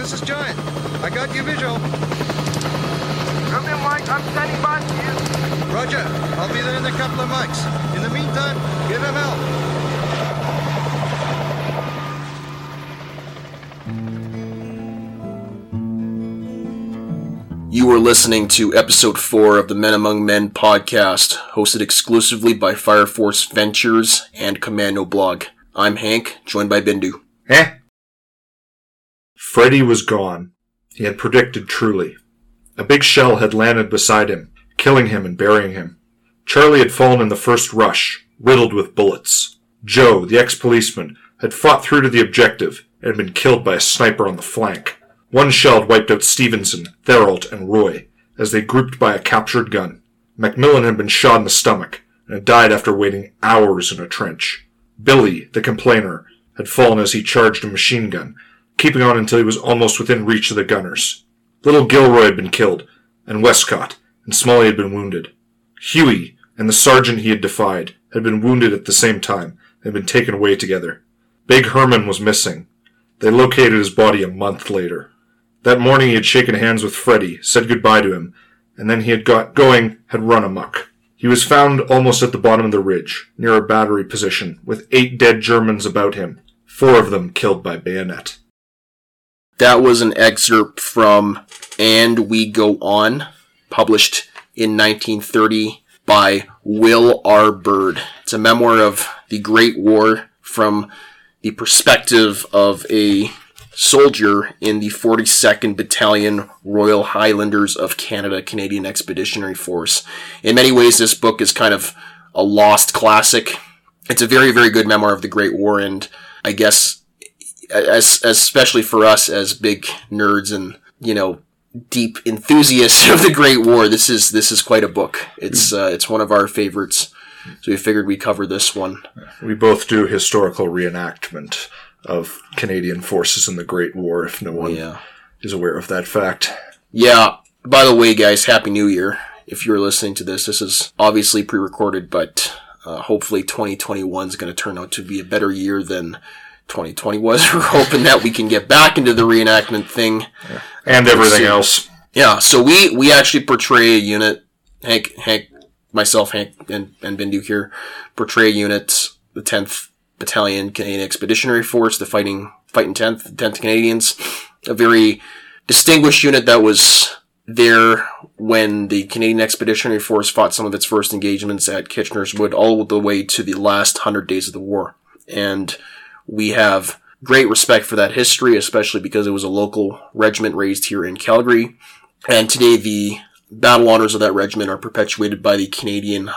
this is Giant. I got your visual. Come in, Mike. I'm standing by for you. Roger. I'll be there in a couple of mics. In the meantime, give him help. You are listening to episode 4 of the Men Among Men podcast, hosted exclusively by Fire Force Ventures and Commando Blog. I'm Hank, joined by Bindu. Eh? Freddy was gone. He had predicted truly. A big shell had landed beside him, killing him and burying him. Charlie had fallen in the first rush, riddled with bullets. Joe, the ex-policeman, had fought through to the objective and been killed by a sniper on the flank. One shell had wiped out Stevenson, Therault, and Roy, as they grouped by a captured gun. Macmillan had been shot in the stomach, and had died after waiting hours in a trench. Billy, the complainer, had fallen as he charged a machine gun, keeping on until he was almost within reach of the gunners. Little Gilroy had been killed, and Westcott, and Smalley had been wounded. Huey, and the sergeant he had defied, had been wounded at the same time, and had been taken away together. Big Herman was missing. They located his body a month later. That morning he had shaken hands with Freddy, said goodbye to him, and then he had got going, had run amuck. He was found almost at the bottom of the ridge, near a battery position, with eight dead Germans about him, four of them killed by bayonet. That was an excerpt from And We Go On, published in 1930 by Will R. Bird. It's a memoir of the Great War from the perspective of a soldier in the 42nd Battalion Royal Highlanders of Canada Canadian Expeditionary Force. In many ways, this book is kind of a lost classic. It's a very, very good memoir of the Great War, and I guess, as, especially for us as big nerds and, you know, deep enthusiasts of the Great War, this is, this is quite a book. It's, uh, it's one of our favorites. So we figured we'd cover this one. We both do historical reenactment of Canadian forces in the Great War, if no one Yeah. is aware of that fact. Yeah. By the way, guys, Happy New Year. If you're listening to this, this is obviously pre-recorded, but uh, hopefully 2021 is going to turn out to be a better year than 2020 was. We're hoping that we can get back into the reenactment thing. And everything else. Yeah. So we we actually portray a unit. Hank, Hank, myself, Hank, and and Bindu here portray a unit. The 10th Battalion Canadian Expeditionary Force, the fighting fighting 10th 10th Canadians, a very distinguished unit that was there when the Canadian Expeditionary Force fought some of its first engagements at Kitchener's Wood all the way to the last 100 days of the war. And we have great respect for that history, especially because it was a local regiment raised here in Calgary. And today the battle honors of that regiment are perpetuated by the Canadian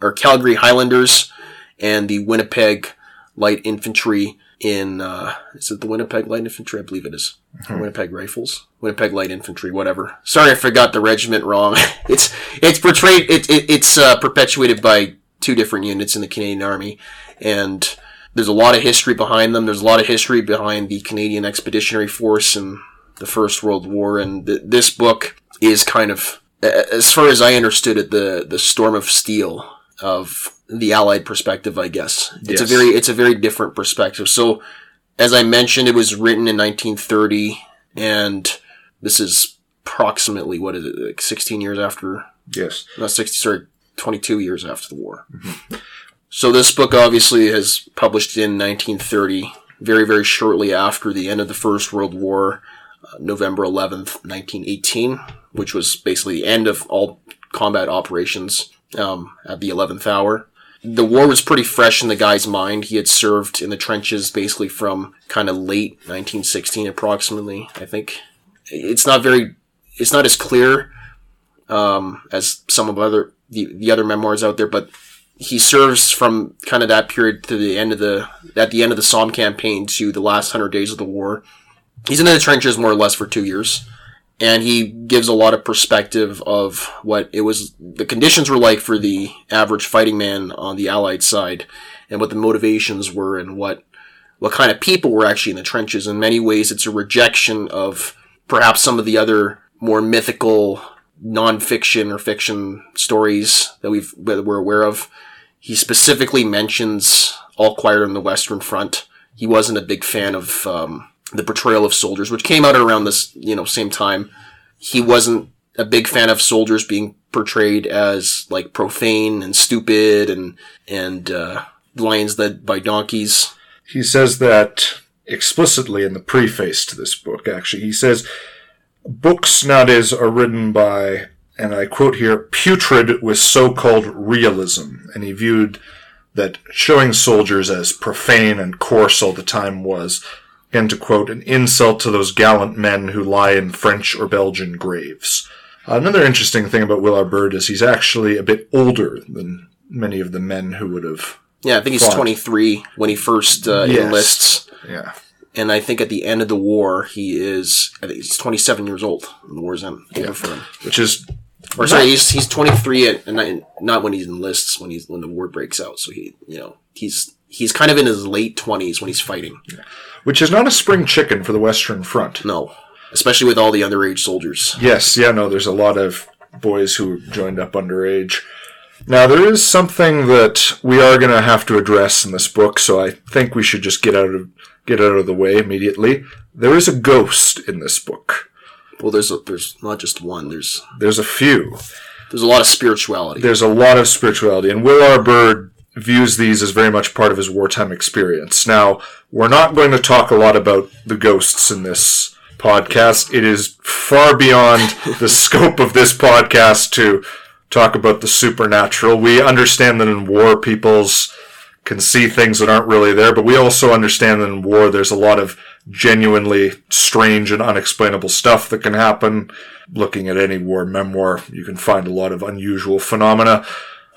or Calgary Highlanders and the Winnipeg Light Infantry in uh, is it the Winnipeg Light Infantry? I believe it is. Or Winnipeg Rifles, Winnipeg Light Infantry, whatever. Sorry, I forgot the regiment wrong. it's it's portrayed. It, it it's uh, perpetuated by two different units in the Canadian Army, and there's a lot of history behind them. There's a lot of history behind the Canadian Expeditionary Force and the First World War, and th- this book is kind of, as far as I understood it, the the storm of steel of the Allied perspective. I guess it's a very it's a very different perspective. So, as I mentioned, it was written in 1930, and this is approximately what is it, like 16 years after Yes. not 60, sorry, 22 years after the war. Mm-hmm. So this book obviously has published in 1930, very, very shortly after the end of the First World War, uh, November 11th, 1918, which was basically the end of all combat operations um, at the 11th hour. The war was pretty fresh in the guy's mind. He had served in the trenches basically from kind of late 1916 approximately, I think. It's not very, it's not as clear um, as some of other the, the other memoirs out there, but he serves from kind of that period to the end of the at the end of the Somme campaign to the last hundred days of the war. He's in the trenches more or less for two years, and he gives a lot of perspective of what it was the conditions were like for the average fighting man on the Allied side, and what the motivations were, and what what kind of people were actually in the trenches. In many ways, it's a rejection of perhaps some of the other more mythical non-fiction or fiction stories that we've that we're aware of. He specifically mentions All Quiet on the Western Front. He wasn't a big fan of um, the portrayal of soldiers, which came out around this, you know, same time. He wasn't a big fan of soldiers being portrayed as like profane and stupid and and uh, lions led by donkeys. He says that explicitly in the preface to this book, actually. He says, Books nowadays are written by, and I quote here, putrid with so called realism. And he viewed that showing soldiers as profane and coarse all the time was, again to quote, an insult to those gallant men who lie in French or Belgian graves. Another interesting thing about Will R. Bird is he's actually a bit older than many of the men who would have. Yeah, I think he's Fought. 23 when he first uh, Yes. enlists. Yeah. And I think at the end of the war, he is, I think he's 27 years old. when The war's end, him. Which is Or sorry, he's, he's 23 at, and not, not when he enlists, when he's, when the war breaks out. So he, you know, he's, he's kind of in his late 20s when he's fighting. which is not a spring chicken for the Western Front. No. Especially with all the underage soldiers. Yes, yeah, no, there's a lot of boys who joined up underage. Now, there is something that we are going to have to address in this book, so I think we should just get out of get out of the way immediately. There is a ghost in this book. Well, there's a, there's not just one. There's There's a few. there's a lot of spirituality. There's a lot of spirituality, and Will R. Bird views these as very much part of his wartime experience. Now, we're not going to talk a lot about the ghosts in this podcast. It is far beyond the scope of this podcast to talk about the supernatural. We understand that in war, people's can see things that aren't really there, but we also understand that in war, there's a lot of genuinely strange and unexplainable stuff that can happen. Looking at any war memoir, you can find a lot of unusual phenomena.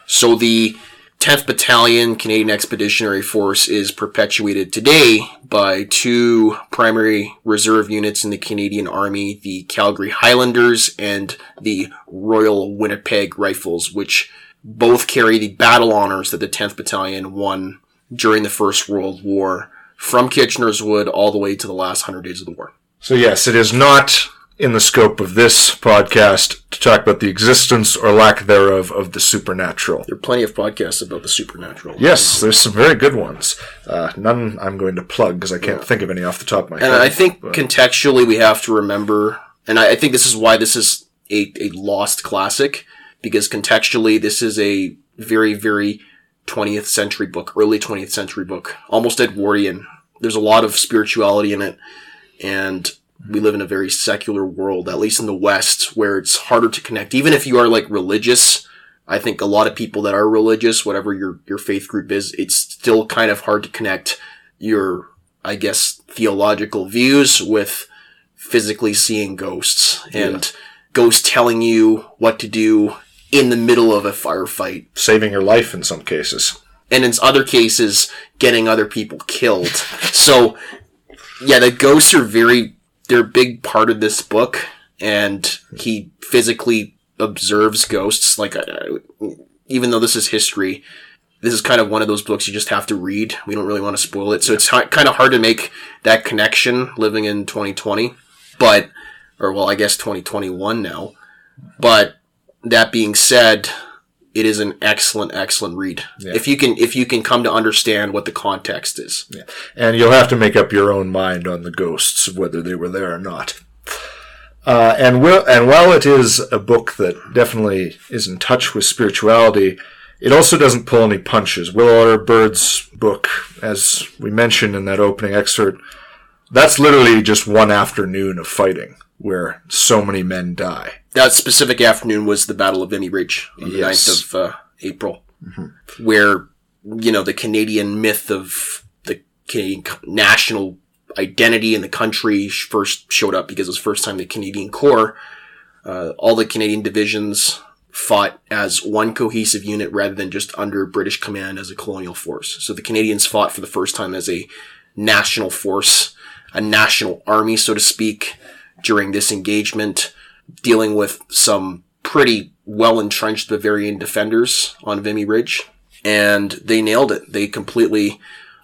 So the 10th Battalion Canadian Expeditionary Force is perpetuated today by two primary reserve units in the Canadian Army, the Calgary Highlanders and the Royal Winnipeg Rifles, which both carry the battle honors that the 10th Battalion won during the First World War from Kitchener's Wood all the way to the last 100 days of the war. So, yes, it is not in the scope of this podcast to talk about the existence or lack thereof of the supernatural. There are plenty of podcasts about the supernatural. Yes, there's some very good ones. Uh, none I'm going to plug because I can't think of any off the top of my head. And I think but- contextually we have to remember, and I, I think this is why this is a, a lost classic, because contextually this is a very, very 20th century book, early 20th century book, almost Edwardian. There's a lot of spirituality in it, and we live in a very secular world, at least in the West, where it's harder to connect. Even if you are like religious, I think a lot of people that are religious, whatever your, your faith group is, it's still kind of hard to connect your, I guess, theological views with physically seeing ghosts and ghosts telling you what to do in the middle of a firefight. saving your life in some cases. And in other cases, getting other people killed. So, yeah, the ghosts are very, they're a big part of this book. And he physically observes ghosts. Like, uh, even though this is history, this is kind of one of those books you just have to read. We don't really want to spoil it. So it's hi- kind of hard to make that connection living in 2020. But, or well, I guess 2021 now. But that being said, it is an excellent, excellent read. If you can, if you can come to understand what the context is. And you'll have to make up your own mind on the ghosts, whether they were there or not. Uh, and, will, and while it is a book that definitely is in touch with spirituality, it also doesn't pull any punches. Will R. Bird's book, as we mentioned in that opening excerpt, that's literally just one afternoon of fighting where so many men die. That specific afternoon was the Battle of Vimy Ridge on the Yes. 9th of uh, April, where, you know, the Canadian myth of the Canadian national identity in the country first showed up because it was the first time the Canadian Corps, uh, all the Canadian divisions fought as one cohesive unit rather than just under British command as a colonial force. So the Canadians fought for the first time as a national force, a national army, so to speak, during this engagement, dealing with some pretty well entrenched Bavarian defenders on Vimy Ridge. And they nailed it. They completely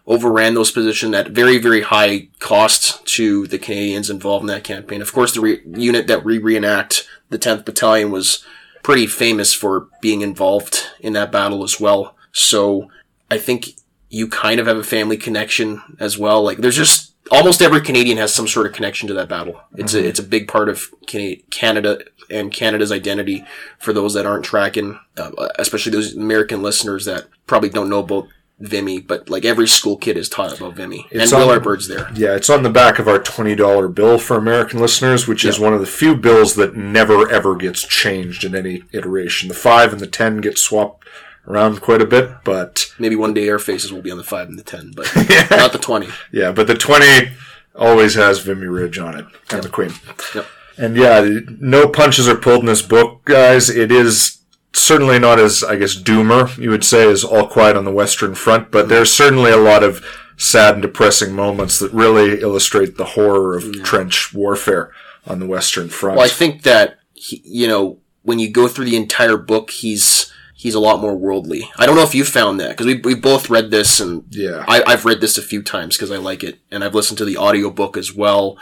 overran those positions at very, very high cost to the Canadians involved in that campaign. Of course, the re- unit that we reenact, the 10th Battalion, was pretty famous for being involved in that battle as well. So I think you kind of have a family connection as well. Like there's just almost every Canadian has some sort of connection to that battle. It's a it's a big part of Canada and Canada's identity for those that aren't tracking, uh, especially those American listeners that probably don't know about Vimy. But like every school kid is taught about Vimy, It's and Our Bird's there. Yeah, it's on the back of our $20 bill for American listeners, which is one of the few bills that never ever gets changed in any iteration. The 5 and the 10 get swapped around quite a bit, but Maybe one day our faces will be on the five and the ten, but not the twenty. yeah, but the 20 always has Vimy Ridge on it and the Queen. Yep. And yeah, no punches are pulled in this book, guys. It is certainly not as, I guess, doomer, you would say, as All Quiet on the Western Front, but mm-hmm. there's certainly a lot of sad and depressing moments that really illustrate the horror of trench warfare on the Western Front. Well, I think that he, you know when you go through the entire book, he's he's a lot more worldly. I don't know if you found that because we we both read this and Yeah. I, I've read this a few times because I like it and I've listened to the audiobook as well.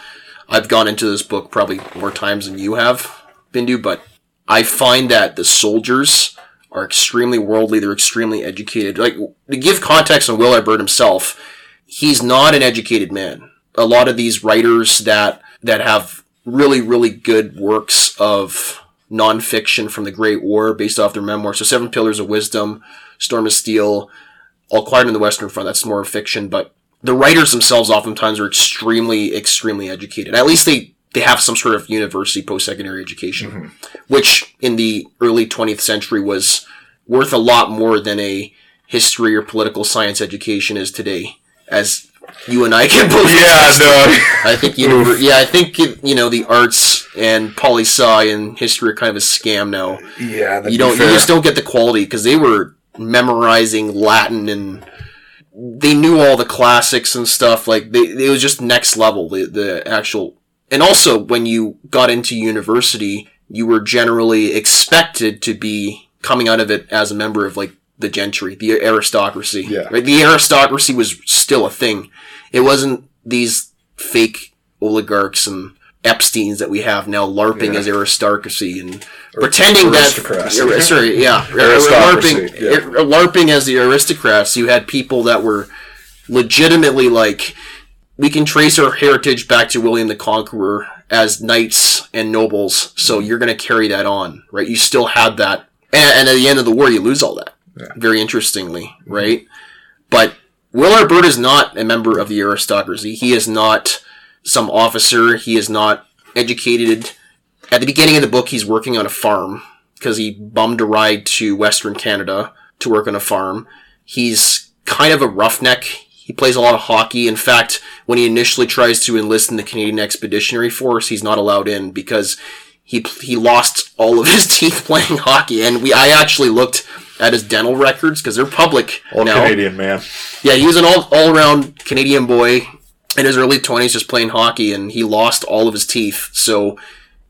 I've gone into this book probably more times than you have, Bindu, but I find that the soldiers are extremely worldly. They're extremely educated. Like to give context on Will R. Bird himself, he's not an educated man. A lot of these writers that that have really really good works of nonfiction from the Great War based off their memoirs. So Seven Pillars of Wisdom, Storm of Steel, All Quiet on the Western Front. That's more fiction, but the writers themselves oftentimes are extremely extremely educated. At least they they have some sort of university post secondary education, mm-hmm. which in the early 20th century was worth a lot more than a history or political science education is today, as you and I can both. yeah, no. I think univer- yeah, I think you know the arts and poli sci and history are kind of a scam now. Yeah, You don't, you just don't get the quality because they were memorizing Latin and they knew all the classics and stuff. Like they, it was just next level. The the actual and also when you got into university, you were generally expected to be coming out of it as a member of like the gentry, the aristocracy. Yeah. Right? The aristocracy was still a thing. It wasn't these fake oligarchs and Epstein's that we have now LARPing Yeah. as aristocracy and pretending that. Ar- sorry, yeah, LARPing, yeah. LARPing as the aristocrats. You had people that were legitimately like, we can trace our heritage back to William the Conqueror as knights and nobles, so you're going to carry that on, right? You still had that, and, and at the end of the war, you lose all that. Very interestingly, right? But Will R. Bird is not a member of the aristocracy. He is not some officer. He is not educated. At the beginning of the book, he's working on a farm because he bummed a ride to Western Canada to work on a farm. He's kind of a roughneck. He plays a lot of hockey. In fact, when he initially tries to enlist in the Canadian Expeditionary Force, he's not allowed in because he he lost all of his teeth playing hockey. And we I actually looked at his dental records because they're public All now. Canadian man. Yeah, he was an all all around Canadian boy in his early twenties, just playing hockey, and he lost all of his teeth. So,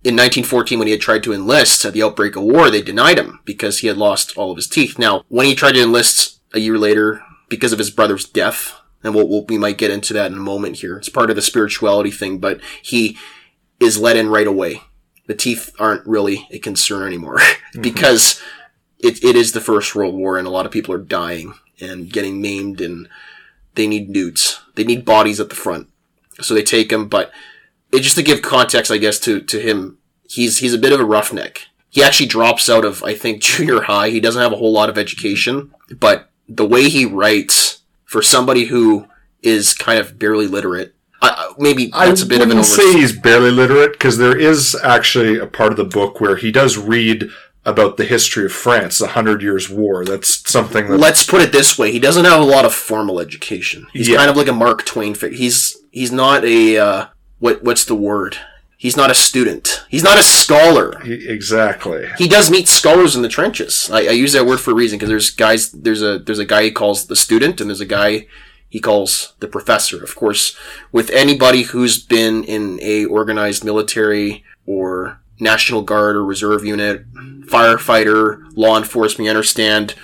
in 1914, when he had tried to enlist at the outbreak of war, they denied him because he had lost all of his teeth. Now, when he tried to enlist a year later, because of his brother's death, and we'll, we'll, we might get into that in a moment here. It's part of the spirituality thing, but he is let in right away. The teeth aren't really a concern anymore because it, it is the First World War, and a lot of people are dying and getting maimed, and they need newts. They need bodies at the front, so they take him. But it, just to give context, I guess to to him, he's he's a bit of a roughneck. He actually drops out of I think junior high. He doesn't have a whole lot of education, but the way he writes for somebody who is kind of barely literate, I, maybe that's I a bit of an over. say he's barely literate because there is actually a part of the book where he does read about the history of France, the Hundred Years' War. That's something that Let's put it this way: he doesn't have a lot of formal education. He's Yeah. kind of like a Mark Twain figure. He's he's not a uh, what what's the word? He's not a student. He's not a scholar. he, exactly. He does meet scholars in the trenches. I, I use that word for a reason because there's guys. There's a there's a guy he calls the student, and there's a guy he calls the professor. Of course, with anybody who's been in a organized military or National Guard or reserve unit, firefighter, law enforcement, you understand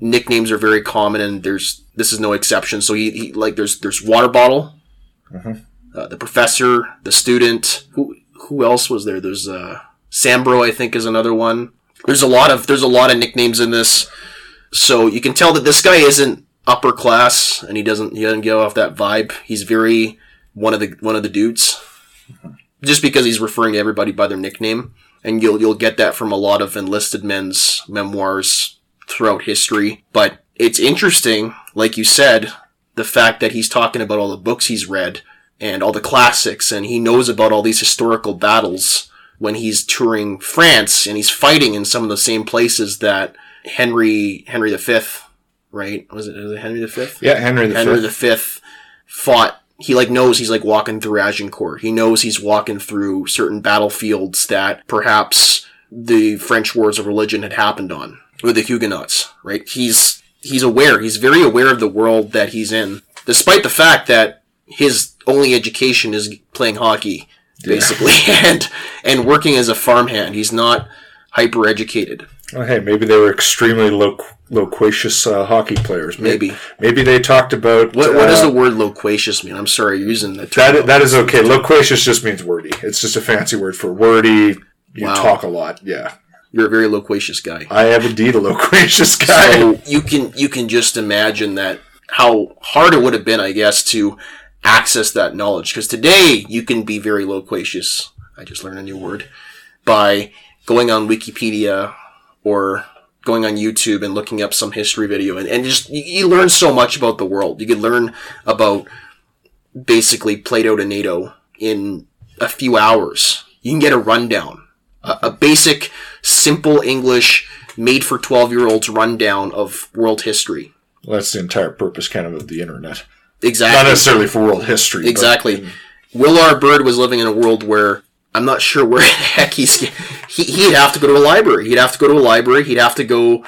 nicknames are very common, and there's this is no exception. So he, he like there's there's water bottle, uh, the professor, the student. Who who else was there? There's uh, Sambro, I think, is another one. There's a lot of there's a lot of nicknames in this, so you can tell that this guy isn't upper class, and he doesn't he doesn't give off that vibe. He's very one of the one of the dudes, just because he's referring to everybody by their nickname, and you'll you'll get that from a lot of enlisted men's memoirs throughout history. But it's interesting, like you said, the fact that he's talking about all the books he's read and all the classics, and he knows about all these historical battles when he's touring France and he's fighting in some of the same places that Henry Henry V, right? Was it, was it Henry V? Yeah, Henry the Henry Fifth. V fought. He like knows he's like walking through Agincourt. He knows he's walking through certain battlefields that perhaps the French wars of religion had happened on with the Huguenots. Right? He's he's aware. He's very aware of the world that he's in, despite the fact that his only education is playing hockey, basically, and and working as a farmhand. He's not hyper educated. Oh, hey, maybe they were extremely loqu- loquacious uh, hockey players. Maybe. Maybe they talked about What, what does uh, the word loquacious mean? I'm sorry, you're using the term. that. That is okay. Loquacious just means wordy. It's just a fancy word for wordy. You Wow. talk a lot. Yeah, You're a very loquacious guy. I am indeed a loquacious guy. So you can you can just imagine that how hard it would have been, I guess, to access that knowledge. Because today you can be very loquacious. I just learned a new word by going on Wikipedia or going on YouTube and looking up some history video, and, and just you, you learn so much about the world. You can learn about basically Plato to NATO in a few hours. You can get a rundown, a, a basic, simple English, made for 12 year olds rundown of world history. Well, that's the entire purpose, kind of, of the internet. Exactly. Not necessarily for world history. but- Exactly. Will R. Bird was living in a world where I'm not sure where the heck he's. He, he'd have to go to a library. He'd have to go to a library. He'd have to go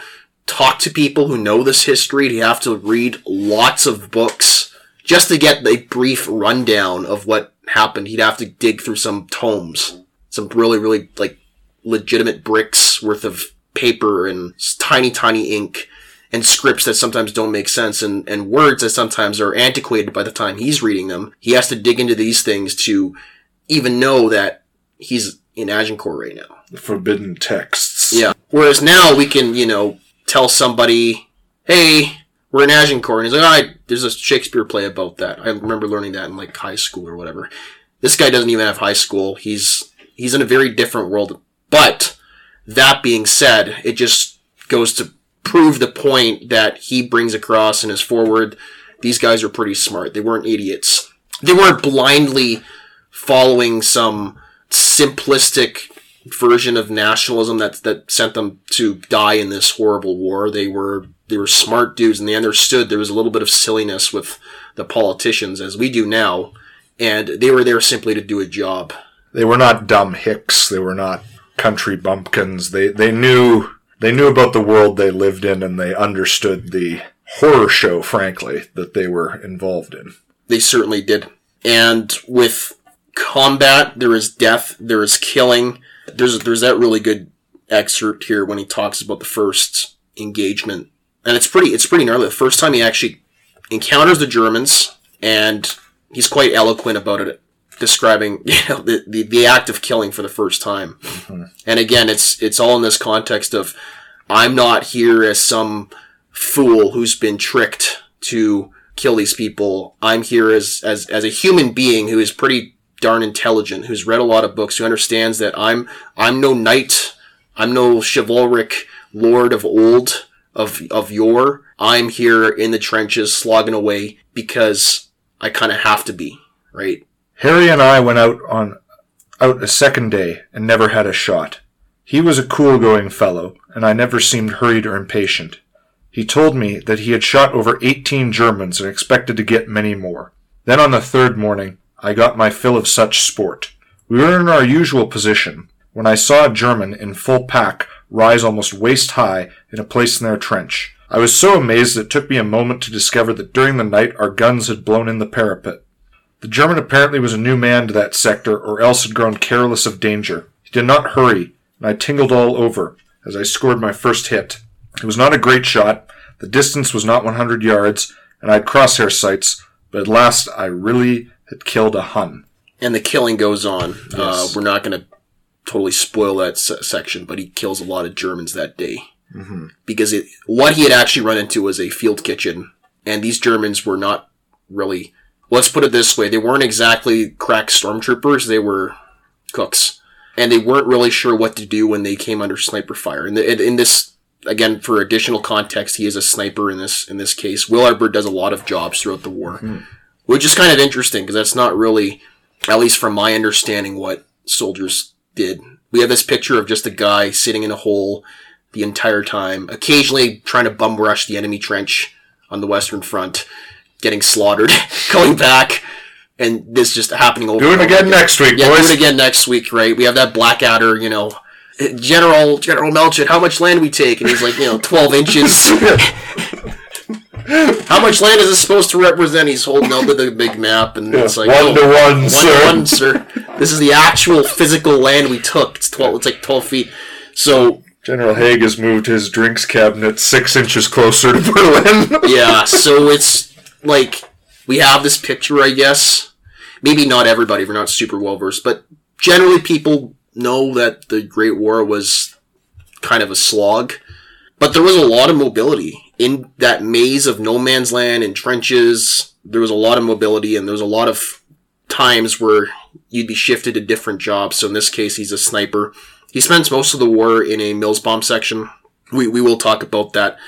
talk to people who know this history. He'd have to read lots of books just to get a brief rundown of what happened. He'd have to dig through some tomes, some really, really like legitimate bricks worth of paper and tiny, tiny ink and scripts that sometimes don't make sense and, and words that sometimes are antiquated by the time he's reading them. He has to dig into these things to even know that he's in Agincourt right now. the forbidden texts. Yeah. Whereas now we can, you know, tell somebody, hey, we're in Agincourt. And he's like, all right, there's a Shakespeare play about that. I remember learning that in like high school or whatever. This guy doesn't even have high school. He's, he's in a very different world. But that being said, it just goes to prove the point that he brings across in his forward. These guys are pretty smart. They weren't idiots. They weren't blindly following some simplistic version of nationalism that that sent them to die in this horrible war. They were they were smart dudes and they understood there was a little bit of silliness with the politicians as we do now, and they were there simply to do a job. They were not dumb hicks. They were not country bumpkins. They they knew they knew about the world they lived in, and they understood the horror show, frankly, that they were involved in. They certainly did. And with combat, there is death, there is killing. There's there's that really good excerpt here when he talks about the first engagement, and it's pretty it's pretty gnarly. The first time he actually encounters the Germans, and he's quite eloquent about it, describing you know the, the, the act of killing for the first time. Mm-hmm. And again, it's it's all in this context of I'm not here as some fool who's been tricked to kill these people. I'm here as as as a human being who is pretty darn intelligent, who's read a lot of books, who understands that I'm I'm no knight, I'm no chivalric lord of old of of yore. I'm here in the trenches slogging away because I kind of have to be, right? Harry and I went out on out a second day and never had a shot. He was a cool going fellow, and I never seemed hurried or impatient. He told me that he had shot over eighteen Germans and expected to get many more. Then on the third morning, I got my fill of such sport. We were in our usual position when I saw a German in full pack rise almost waist high in a place in their trench. I was so amazed that it took me a moment to discover that during the night our guns had blown in the parapet. The German apparently was a new man to that sector, or else had grown careless of danger. He did not hurry, and I tingled all over as I scored my first hit. It was not a great shot, the distance was not 100 yards, and I had crosshair sights, but at last I really had killed a Hun. And the killing goes on. Uh, we're not going to totally spoil that se- section, but he kills a lot of Germans that day. Mm-hmm. Because it, what he had actually run into was a field kitchen, and these Germans were not really let's put it this way: they weren't exactly crack stormtroopers; they were cooks, and they weren't really sure what to do when they came under sniper fire. And in, in this, again, for additional context, he is a sniper in this in this case. Will R. Bird does a lot of jobs throughout the war, which is kind of interesting because that's not really, at least from my understanding, what soldiers did. We have this picture of just a guy sitting in a hole the entire time, occasionally trying to bum rush the enemy trench on the Western Front, getting slaughtered, going back, and this just happening over. Do it over again next week, Yeah, boys. do it again next week, right? We have that Blackadder, you know. General General Melchett, how much land we take? And he's like, you know, twelve inches. how much land is this supposed to represent? He's holding up the big map, and it's like one oh, to one, one sir. to one, sir. This is the actual physical land we took. It's twelve. It's like twelve feet. So General Haig has moved his drinks cabinet six inches closer to Berlin. yeah, so it's like we have this picture, I guess. Maybe not everybody, we're not super well versed, but generally people know that the Great War was kind of a slog. But there was a lot of mobility in that maze of no man's land and trenches. There was a lot of mobility, and there was a lot of times where you'd be shifted to different jobs. So in this case, he's a sniper. He spends most of the war in a Mills bomb section. We, we will talk about that.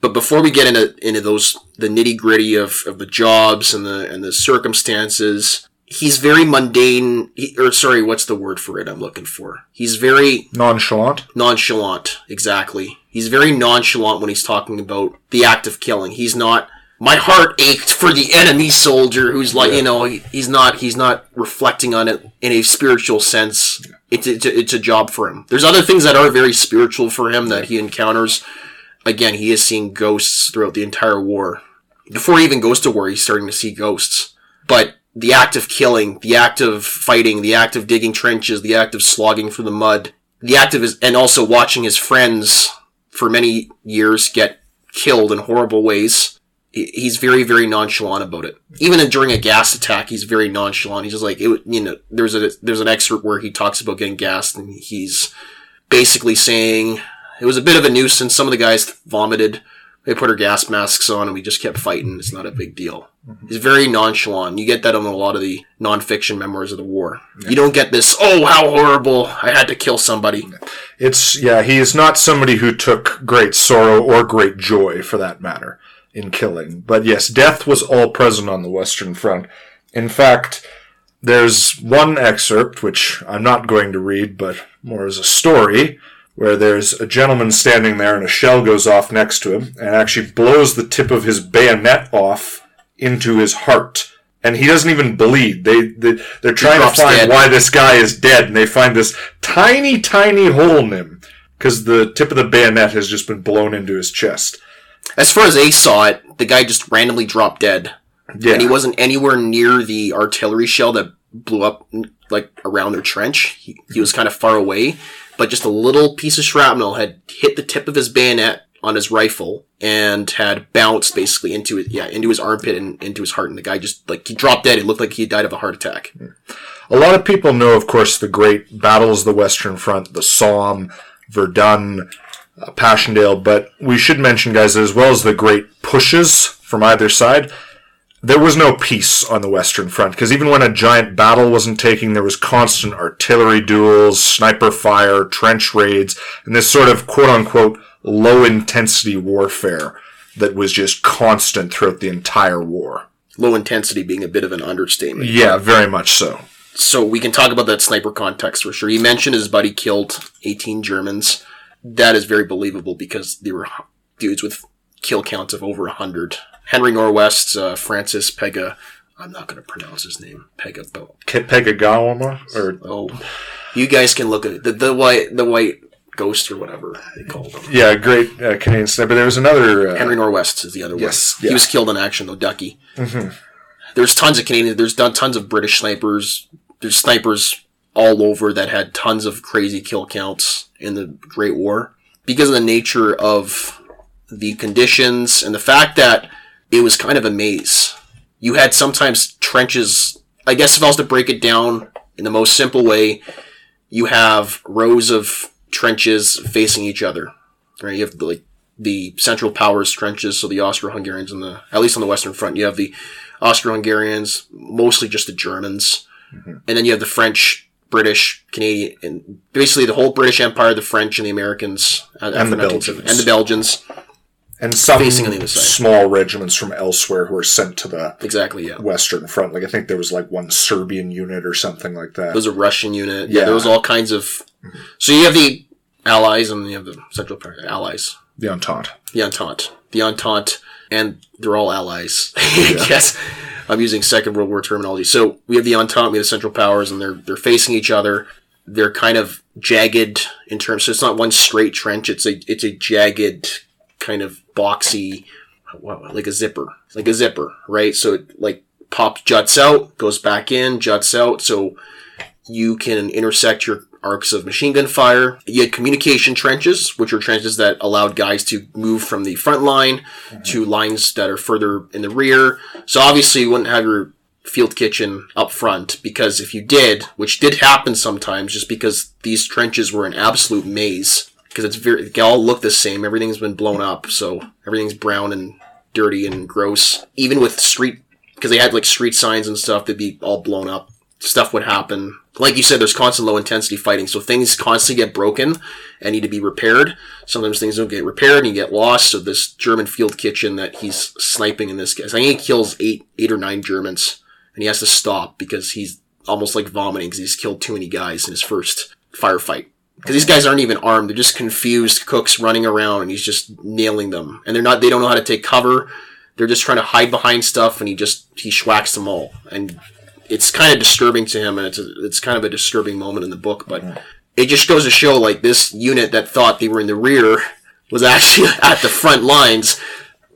But before we get into into those the nitty gritty of, of the jobs and the and the circumstances, he's very mundane. He, or sorry, what's the word for it? I'm looking for. He's very Nonchalant. nonchalant. Exactly. He's very nonchalant when he's talking about the act of killing. He's not. My heart ached for the enemy soldier who's like, you know, he- he's not. He's not reflecting on it in a spiritual sense. It's it's a, it's a job for him. There's other things that are very spiritual for him that he encounters. Again, he is seeing ghosts throughout the entire war. Before he even goes to war, he's starting to see ghosts. But the act of killing, the act of fighting, the act of digging trenches, the act of slogging through the mud, the act of his, and also watching his friends for many years get killed in horrible ways. He's very, very nonchalant about it. Even during a gas attack, he's very nonchalant. He's just like, it, you know, there's a there's an excerpt where he talks about getting gassed, and he's basically saying it was a bit of a nuisance. Some of the guys vomited. They put our gas masks on, and we just kept fighting. It's not a big deal. Mm-hmm. He's very nonchalant. You get that on a lot of the nonfiction memoirs of the war. You don't get this, oh, how horrible! I had to kill somebody. It's yeah, he is not somebody who took great sorrow or great joy, for that matter, in killing. But yes, death was all present on the Western Front. In fact, there's one excerpt which I'm not going to read, but more as a story, where there's a gentleman standing there and a shell goes off next to him and actually blows the tip of his bayonet off into his heart. And he doesn't even bleed. They, they they're trying to find dead. why this guy is dead, and they find this tiny, tiny hole in him because the tip of the bayonet has just been blown into his chest. As far as Ace saw it, the guy just randomly dropped dead. Yeah, and he wasn't anywhere near the artillery shell that blew up like around their trench. He, he was kind of far away, but just a little piece of shrapnel had hit the tip of his bayonet on his rifle and had bounced basically into it, yeah, into his armpit and into his heart. And the guy just like he dropped dead. It looked like he died of a heart attack. A lot of people know, of course, the great battles of the Western Front, the Somme, Verdun, uh, Passchendaele, but we should mention, guys, as well as the great pushes from either side, there was no peace on the Western Front, because even when a giant battle wasn't taking, there was constant artillery duels, sniper fire, trench raids, and this sort of quote unquote low intensity warfare that was just constant throughout the entire war. Low intensity being a bit of an understatement. Yeah, very much so. so we can talk about that sniper context for sure. He mentioned his buddy killed 18 Germans. That is very believable because they were dudes with kill counts of over 100. Henry Norwest's uh, Francis Pega, I'm not going to pronounce his name, Pega, but Ke- Pegagawama, or oh, you guys can look at it. The, the white, the white ghost or whatever they called him. Yeah, great uh, Canadian sniper. There was another. Uh, Henry Norwest is the other Yes, one. yeah. He was killed in action though, Ducky. There's tons of Canadian. There's done tons of British snipers. There's snipers all over that had tons of crazy kill counts in the Great War because of the nature of the conditions and the fact that it was kind of a maze. You had sometimes trenches. I guess if I was to break it down in the most simple way, you have rows of trenches facing each other. Right? You have the, like the Central Powers trenches, so the Austro-Hungarians and the at least on the Western Front, you have the Austro-Hungarians, mostly just the Germans, and then you have the French, British, Canadian, and basically the whole British Empire, the French and the Americans, uh, after the Belgians. and the Belgians. And some Facing on the other small regiments from elsewhere who were sent to the Exactly, yeah. Western Front. Like I think there was like one Serbian unit or something like that. There was a Russian unit. Yeah, Yeah. there was all kinds of. So you have the Allies and you have the Central Power Allies. the Entente. the Entente. The Entente, and they're all allies. I guess I'm using Second World War terminology. So we have the Entente, we have the Central Powers, and they're they're facing each other. They're kind of jagged in terms. So it's not one straight trench. It's a it's a jagged kind of boxy, like a zipper, like a zipper, right? So it like pops, juts out, goes back in, juts out. So you can intersect your arcs of machine gun fire. You had communication trenches, which are trenches that allowed guys to move from the front line to mm-hmm. lines that are further in the rear. So obviously you wouldn't have your field kitchen up front because if you did, which did happen sometimes just because these trenches were an absolute maze because it's very, they all look the same. Everything's been blown up. So everything's brown and dirty and gross. Even with street, because they had like street signs and stuff, they'd be all blown up stuff would happen. Like you said, there's constant low intensity fighting, so things constantly get broken and need to be repaired. Sometimes things don't get repaired and you get lost. So this German field kitchen that he's sniping in this case, I think he kills eight, eight or nine Germans, and he has to stop because he's almost like vomiting because he's killed too many guys in his first firefight. Because these guys aren't even armed; they're just confused cooks running around, and he's just nailing them. And they're not; they don't know how to take cover. They're just trying to hide behind stuff, and he just he schwacks them all. And it's kind of disturbing to him, and it's a, it's kind of a disturbing moment in the book. But it just goes to show, like this unit that thought they were in the rear was actually at the front lines,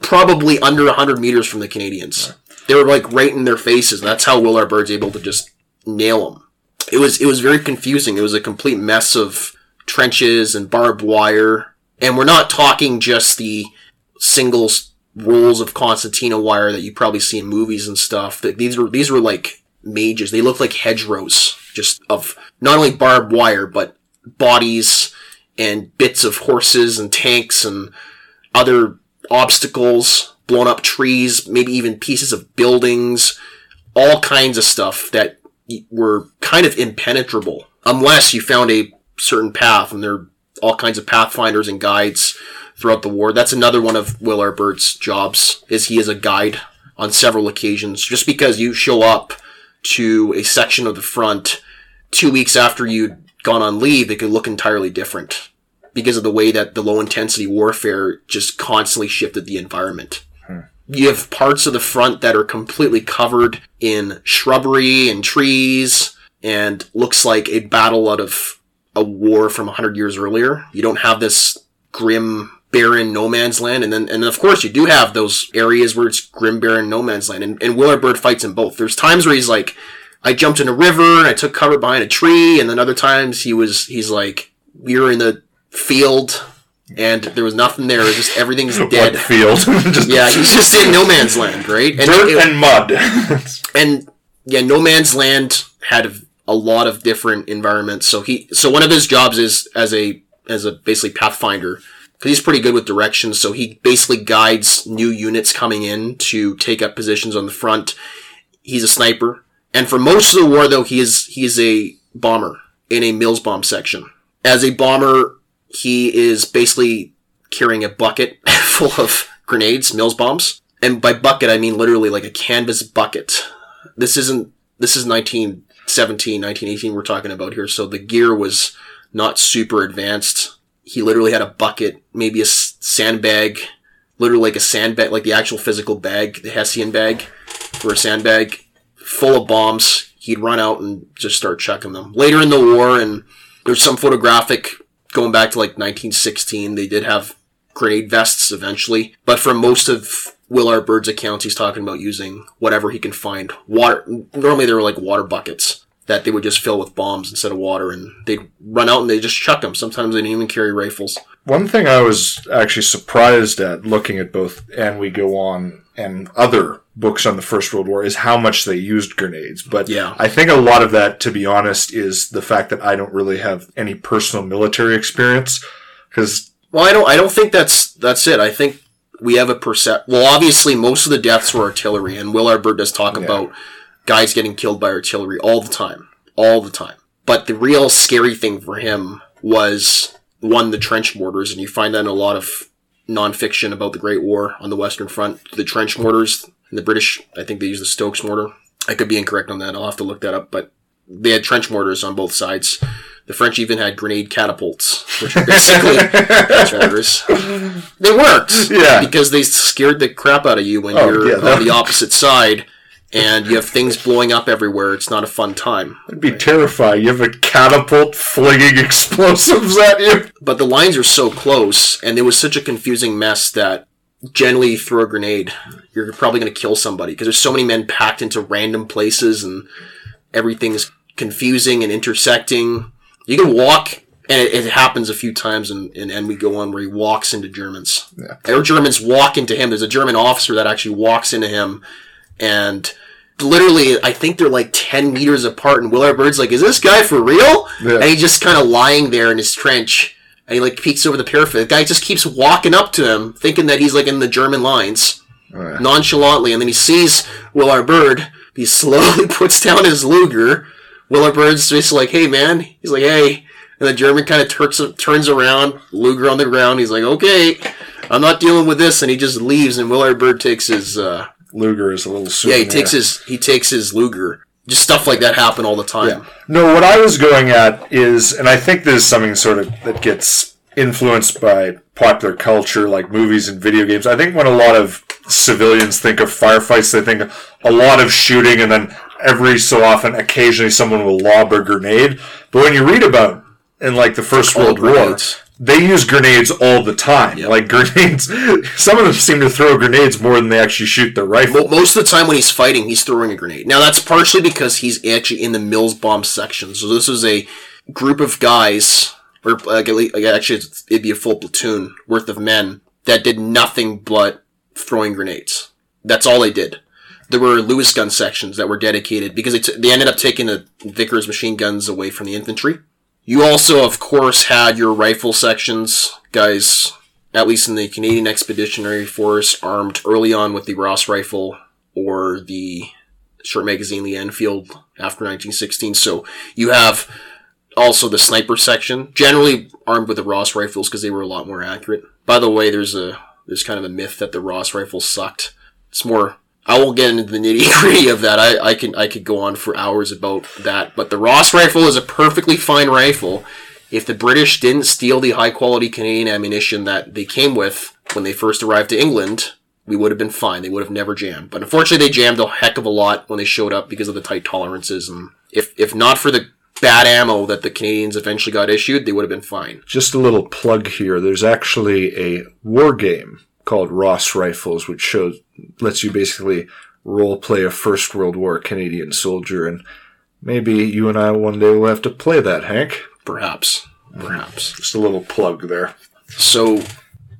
probably under hundred meters from the Canadians. They were like right in their faces, and that's how Will R. Bird's able to just nail them. It was it was very confusing. It was a complete mess of trenches and barbed wire, and we're not talking just the single rolls of concertina wire that you probably see in movies and stuff. These were these were like mages. They looked like hedgerows, just of not only barbed wire but bodies and bits of horses and tanks and other obstacles, blown up trees, maybe even pieces of buildings, all kinds of stuff that were kind of impenetrable unless you found a certain path and there are all kinds of pathfinders and guides throughout the war. That's another one of Will R. Bird's jobs is he is a guide on several occasions. Just because you show up to a section of the front two weeks after you'd gone on leave, it could look entirely different because of the way that the low intensity warfare just constantly shifted the environment. Hmm. You have parts of the front that are completely covered in shrubbery and trees and looks like a battle out of a war from 100 years earlier. You don't have this grim, barren no man's land. And then, and of course, you do have those areas where it's grim, barren no man's land. And, and Will R. Bird fights in both. There's times where he's like, I jumped in a river and I took cover behind a tree. And then other times he was, he's like, we were in the field and there was nothing there. It was just everything's dead. Field? Just Yeah, he's just in no man's land, right? And dirt it- and mud. and yeah, No Man's Land had a lot of different environments. So he, so one of his jobs is as a as a basically pathfinder because he's pretty good with directions. So he basically guides new units coming in to take up positions on the front. He's a sniper, and for most of the war, though, he is he is a bomber in a Mills bomb section. As a bomber, he is basically carrying a bucket full of grenades, Mills bombs. And by bucket, I mean literally like a canvas bucket. This isn't, this is 1917, 1918 we're talking about here. So the gear was not super advanced. He literally had a bucket, maybe a sandbag, literally like a sandbag, like the actual physical bag, the Hessian bag for a sandbag, full of bombs. He'd run out and just start chucking them. Later in the war, and there's some photographic going back to like 1916, they did have grenade vests eventually. But for most of Will R. Bird's accounts, he's talking about using whatever he can find. Water. Normally, they were like water buckets that they would just fill with bombs instead of water, and they'd run out and they just chuck them. Sometimes they didn't even carry rifles. One thing I was actually surprised at looking at both And We Go On and other books on the First World War is how much they used grenades. But Yeah. I think a lot of that, to be honest, is the fact that I don't really have any personal military experience. Because Well, I don't. I don't think that's that's it. I think we have a percent. Well, obviously, most of the deaths were artillery, and Will R. Bird does talk about guys getting killed by artillery all the time, all the time. But the real scary thing for him was one the trench mortars, and you find that in a lot of nonfiction about the Great War on the Western Front. The trench mortars, and the British, I think they use the Stokes mortar. I could be incorrect on that. I'll have to look that up, but they had trench mortars on both sides. The French even had grenade catapults, which are basically trench. They worked, Yeah. because they scared the crap out of you when Oh, you're yeah, on the opposite side, and you have things blowing up everywhere. It's not a fun time. It'd be terrifying. You have a catapult flinging explosives at you. But the lines are so close, and it was such a confusing mess that generally you throw a grenade, you're probably going to kill somebody because there's so many men packed into random places, and everything's confusing and intersecting. You can walk, and it, it happens a few times in, in And We Go On where he walks into Germans. Yeah. Or Germans walk into him. There's a German officer that actually walks into him, and literally, I think they're like 10 meters apart, and Will R. Bird's like, is this guy for real? Yeah. And he's just kind of lying there in his trench, and he like peeks over the parapet. The guy just keeps walking up to him, thinking that he's like in the German lines, oh, yeah. nonchalantly, and then he sees Will R. Bird. He slowly puts down his Luger. Will R. Bird's just like, hey man. He's like, hey. And the German kind of turns, turns around, Luger on the ground. He's like, okay, I'm not dealing with this. And he just leaves, and Will R. Bird takes his, uh, Luger is a little yeah, he takes his he takes his Luger. Just stuff like that happen all the time. No, what I was going at is, and I think this is something sort of that gets influenced by popular culture, like movies and video games. I think when a lot of civilians think of firefights, they think a lot of shooting, and then every so often, occasionally, someone will lob a grenade. But when you read about in like the First World War, they use grenades all the time. Like grenades, some of them seem to throw grenades more than they actually shoot their rifle. Mo- Most of the time when he's fighting, he's throwing a grenade. Now that's partially because he's actually in the Mills bomb section. So this is a group of guys, or like, at least, like actually it'd be a full platoon worth of men that did nothing but throwing grenades. That's all they did. There were Lewis gun sections that were dedicated because they, t- they ended up taking the Vickers machine guns away from the infantry. You also, of course, had your rifle sections, guys, at least in the Canadian Expeditionary Force, armed early on with the Ross rifle or the short magazine Lee Enfield after 1916. So you have also the sniper section, generally armed with the Ross rifles because they were a lot more accurate. By the way, there's a there's kind of a myth that the Ross rifles sucked. It's more. I won't get into the nitty gritty of that. I, I can I could go on for hours about that. But the Ross rifle is a perfectly fine rifle. If the British didn't steal the high quality Canadian ammunition that they came with when they first arrived to England, we would have been fine. They would have never jammed. But unfortunately, they jammed a heck of a lot when they showed up because of the tight tolerances. And if if not for the bad ammo that the Canadians eventually got issued, they would have been fine. Just a little plug here. There's actually a war game called Ross Rifles, which shows lets you basically role play a First World War Canadian soldier, and maybe you and I one day will have to play that, Hank. Perhaps. Perhaps. Just a little plug there. So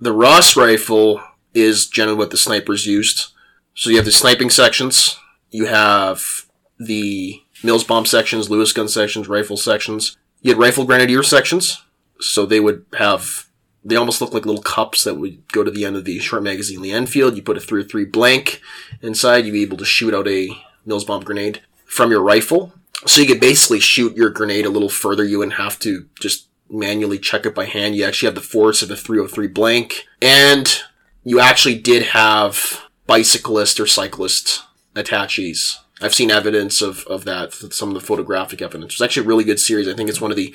the Ross rifle is generally what the snipers used. So you have the sniping sections, you have the Mills bomb sections, Lewis gun sections, rifle sections. You had rifle grenadier sections, so they would have they almost look like little cups that would go to the end of the short magazine Lee Enfield. You put a three or three blank inside, you'd be able to shoot out a Mills bomb grenade from your rifle. So you could basically shoot your grenade a little further. You wouldn't have to just manually check it by hand. You actually have the force of a 303 blank. And you actually did have bicyclist or cyclist attaches. I've seen evidence of, of that, some of the photographic evidence. It's actually a really good series. I think it's one of the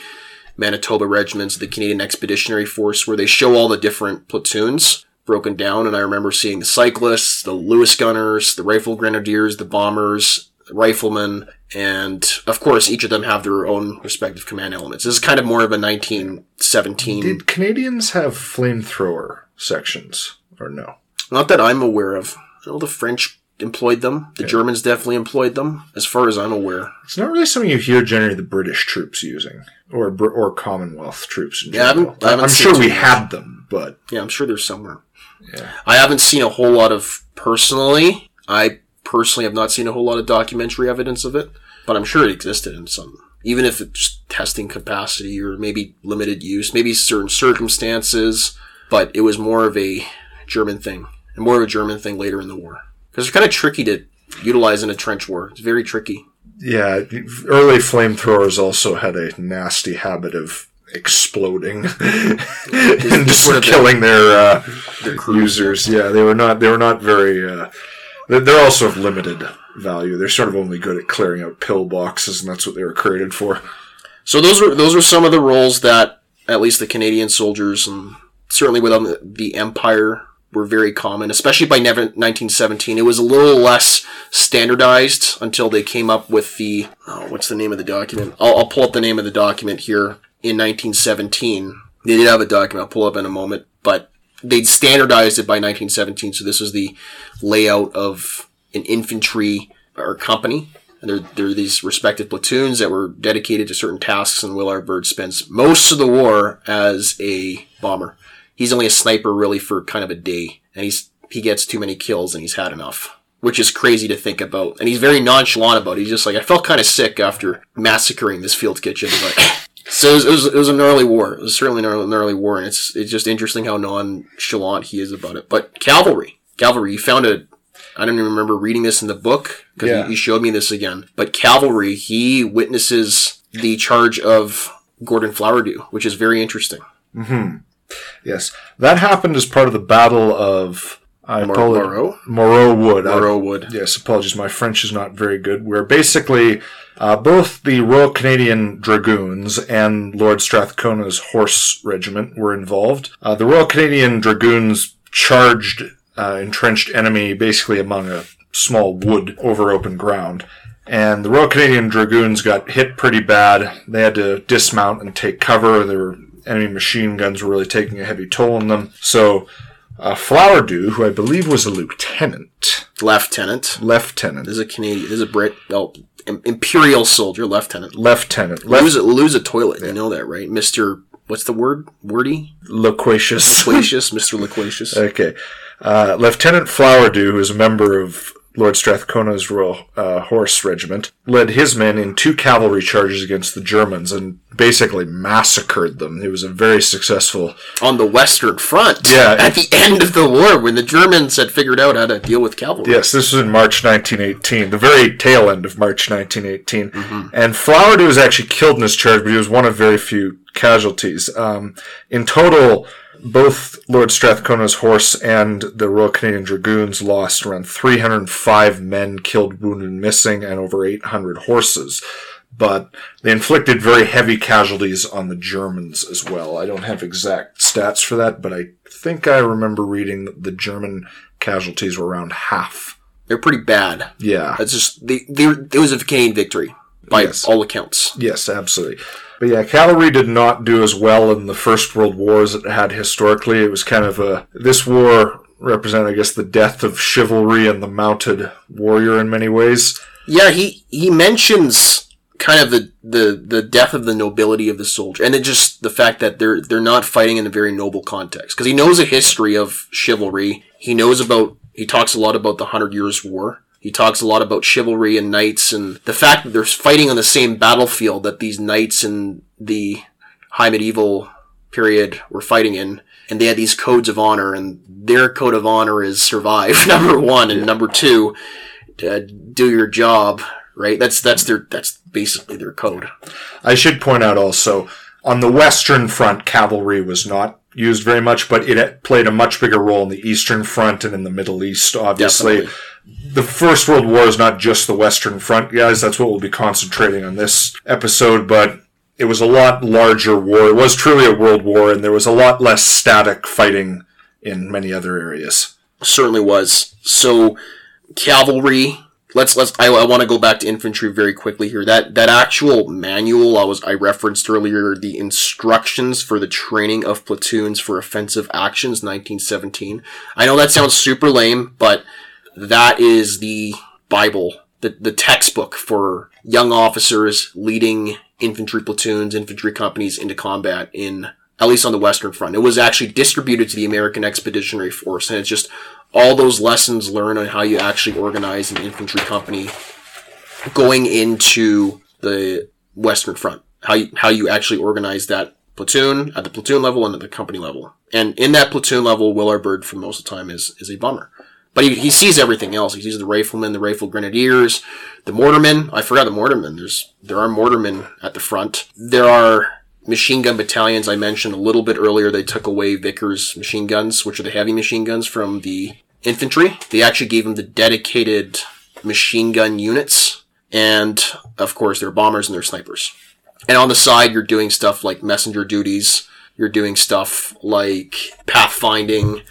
Manitoba regiments of the Canadian Expeditionary Force where they show all the different platoons broken down. And I remember seeing the cyclists, the Lewis gunners, the rifle grenadiers, the bombers, the riflemen, and of course, each of them have their own respective command elements. This is kind of more of a 1917. Did Canadians have flamethrower sections or no? Not that I'm aware of. I know the French employed them. The Germans definitely employed them, as far as I'm aware. It's not really something you hear generally the British troops using or or Commonwealth troops. In Yeah, I haven't, I haven't I'm seen sure we much. had them, but Yeah, I'm sure there's somewhere. Yeah. I haven't seen a whole lot of personally. I personally have not seen a whole lot of documentary evidence of it, but I'm sure it existed in some. Even if it's testing capacity or maybe limited use, maybe certain circumstances, but it was more of a German thing. and more of a German thing later in the war because they're kind of tricky to utilize in a trench war. It's very tricky. Yeah, early flamethrowers also had a nasty habit of exploding and just sort of killing their, uh, Their users. Yeah, they were not. They were not very. Uh, they're- they're also of limited value. They're sort of only good at clearing out pillboxes, and that's what they were created for. So those were those were some of the roles that at least the Canadian soldiers and certainly within the, the Empire were very common, especially by 1917. It was a little less standardized until they came up with the oh, what's the name of the document? I'll, I'll pull up the name of the document here in 1917. They did have a document. I'll pull up in a moment, but they'd standardized it by 1917. So this was the layout of an infantry or company. And there, there are these respective platoons that were dedicated to certain tasks, and Will R. Bird spends most of the war as a bomber. He's only a sniper really for kind of a day, and he's he gets too many kills and he's had enough, which is crazy to think about. And he's very nonchalant about it. He's just like, I felt kind of sick after massacring this field kitchen, but. So it was, it was, it was an early war. It was certainly an early, an early war, and it's it's just interesting how nonchalant he is about it. But cavalry, cavalry, you found a I don't even remember reading this in the book because Yeah. you, you showed me this again. But cavalry, he witnesses the charge of Gordon Flowerdew, which is very interesting. Mm-hmm. Yes, that happened as part of the Battle of I Mor- Moreau? Moreau Wood. Moreau Wood. Yes, apologies. My French is not very good. Where basically uh, both the Royal Canadian Dragoons and Lord Strathcona's Horse Regiment were involved. Uh, the Royal Canadian Dragoons charged uh, entrenched enemy basically among a small wood over open ground. And the Royal Canadian Dragoons got hit pretty bad. They had to dismount and take cover. There were enemy machine guns were really taking a heavy toll on them. So uh, Flowerdew, who I believe was a lieutenant, Lieutenant. lieutenant, This is a Canadian. This is a Brit. Oh, im- Imperial soldier. Lieutenant. lieutenant, Lose a, lose a toilet. You know that, right? Mister. What's the word? Wordy. loquacious. Loquacious. Mister Loquacious. okay, uh, Lieutenant Flowerdew, who is a member of Lord Strathcona's Royal uh, Horse Regiment, led his men in two cavalry charges against the Germans and basically massacred them. He was a very successful. On the Western Front. Yeah. At the end of the war, when the Germans had figured out how to deal with cavalry. Yes, this was in March 1918, the very tail end of March 1918. And Flowerdew was actually killed in this charge, but he was one of very few casualties. Um, in total, both Lord Strathcona's horse and the Royal Canadian Dragoons lost around 305 men killed, wounded, and missing, and over 800 horses. But they inflicted very heavy casualties on the Germans as well. I don't have exact stats for that, but I think I remember reading that the German casualties were around half. They're pretty bad. Yeah. That's just they, they it was a Canadian victory by Yes. all accounts. Yes, absolutely. But yeah, cavalry did not do as well in the First World War as it had historically. It was kind of a this war represented, I guess, the death of chivalry and the mounted warrior in many ways. Yeah, he he mentions kind of the, the the death of the nobility of the soldier, and then just the fact that they're they're not fighting in a very noble context because he knows a history of chivalry. He knows about he talks a lot about the Hundred Years' War. He talks a lot about chivalry and knights and the fact that they're fighting on the same battlefield that these knights in the high medieval period were fighting in. And they had these codes of honor, and their code of honor is survive, number one, and number two, uh, do your job, right? That's that's their that's basically their code. I should point out also, on the Western Front, cavalry was not used very much, but it played a much bigger role in the Eastern Front and in the Middle East, obviously. Definitely. The First World War is not just the Western Front, guys. That's what we'll be concentrating on this episode, but it was a lot larger war. It was truly a world war, and there was a lot less static fighting in many other areas. Certainly was. So cavalry. Let's let's. I, I want to go back to infantry very quickly here. That that actual manual I was I referenced earlier, the instructions for the training of platoons for offensive actions, 1917. I know that sounds super lame, but that is the Bible, the the textbook for young officers leading infantry platoons, infantry companies into combat in at least on the Western Front. It was actually distributed to the American Expeditionary Force, and it's just all those lessons learned on how you actually organize an infantry company going into the Western Front. How you, how you actually organize that platoon, at the platoon level, and at the company level. And in that platoon level, Will R. Bird for most of the time is is a bummer. But he, he sees everything else. He sees the riflemen, the rifle grenadiers, the mortarmen. I forgot the mortarmen. There's there are mortarmen at the front. There are machine gun battalions. I mentioned a little bit earlier. They took away Vickers machine guns, which are the heavy machine guns from the infantry. They actually gave them the dedicated machine gun units, and of course, they're bombers and they're snipers. And on the side, you're doing stuff like messenger duties. You're doing stuff like pathfinding.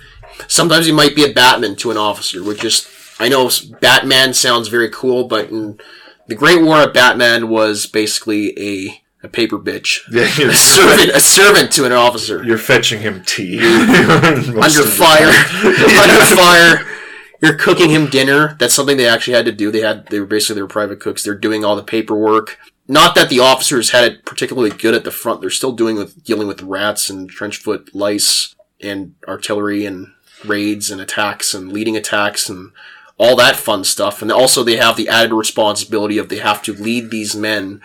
Sometimes you might be a Batman to an officer, which is I know Batman sounds very cool, but in the Great War, a Batman was basically a, a paper bitch. Yeah, A servant, a servant to an officer. you're fetching him tea. under fire, under fire. You're cooking him dinner. That's something they actually had to do. They had they were basically they were private cooks. They're doing all the paperwork. Not that the officers had it particularly good at the front. They're still doing with dealing with rats and trench foot lice and artillery and raids and attacks and leading attacks and all that fun stuff. And also they have the added responsibility of they have to lead these men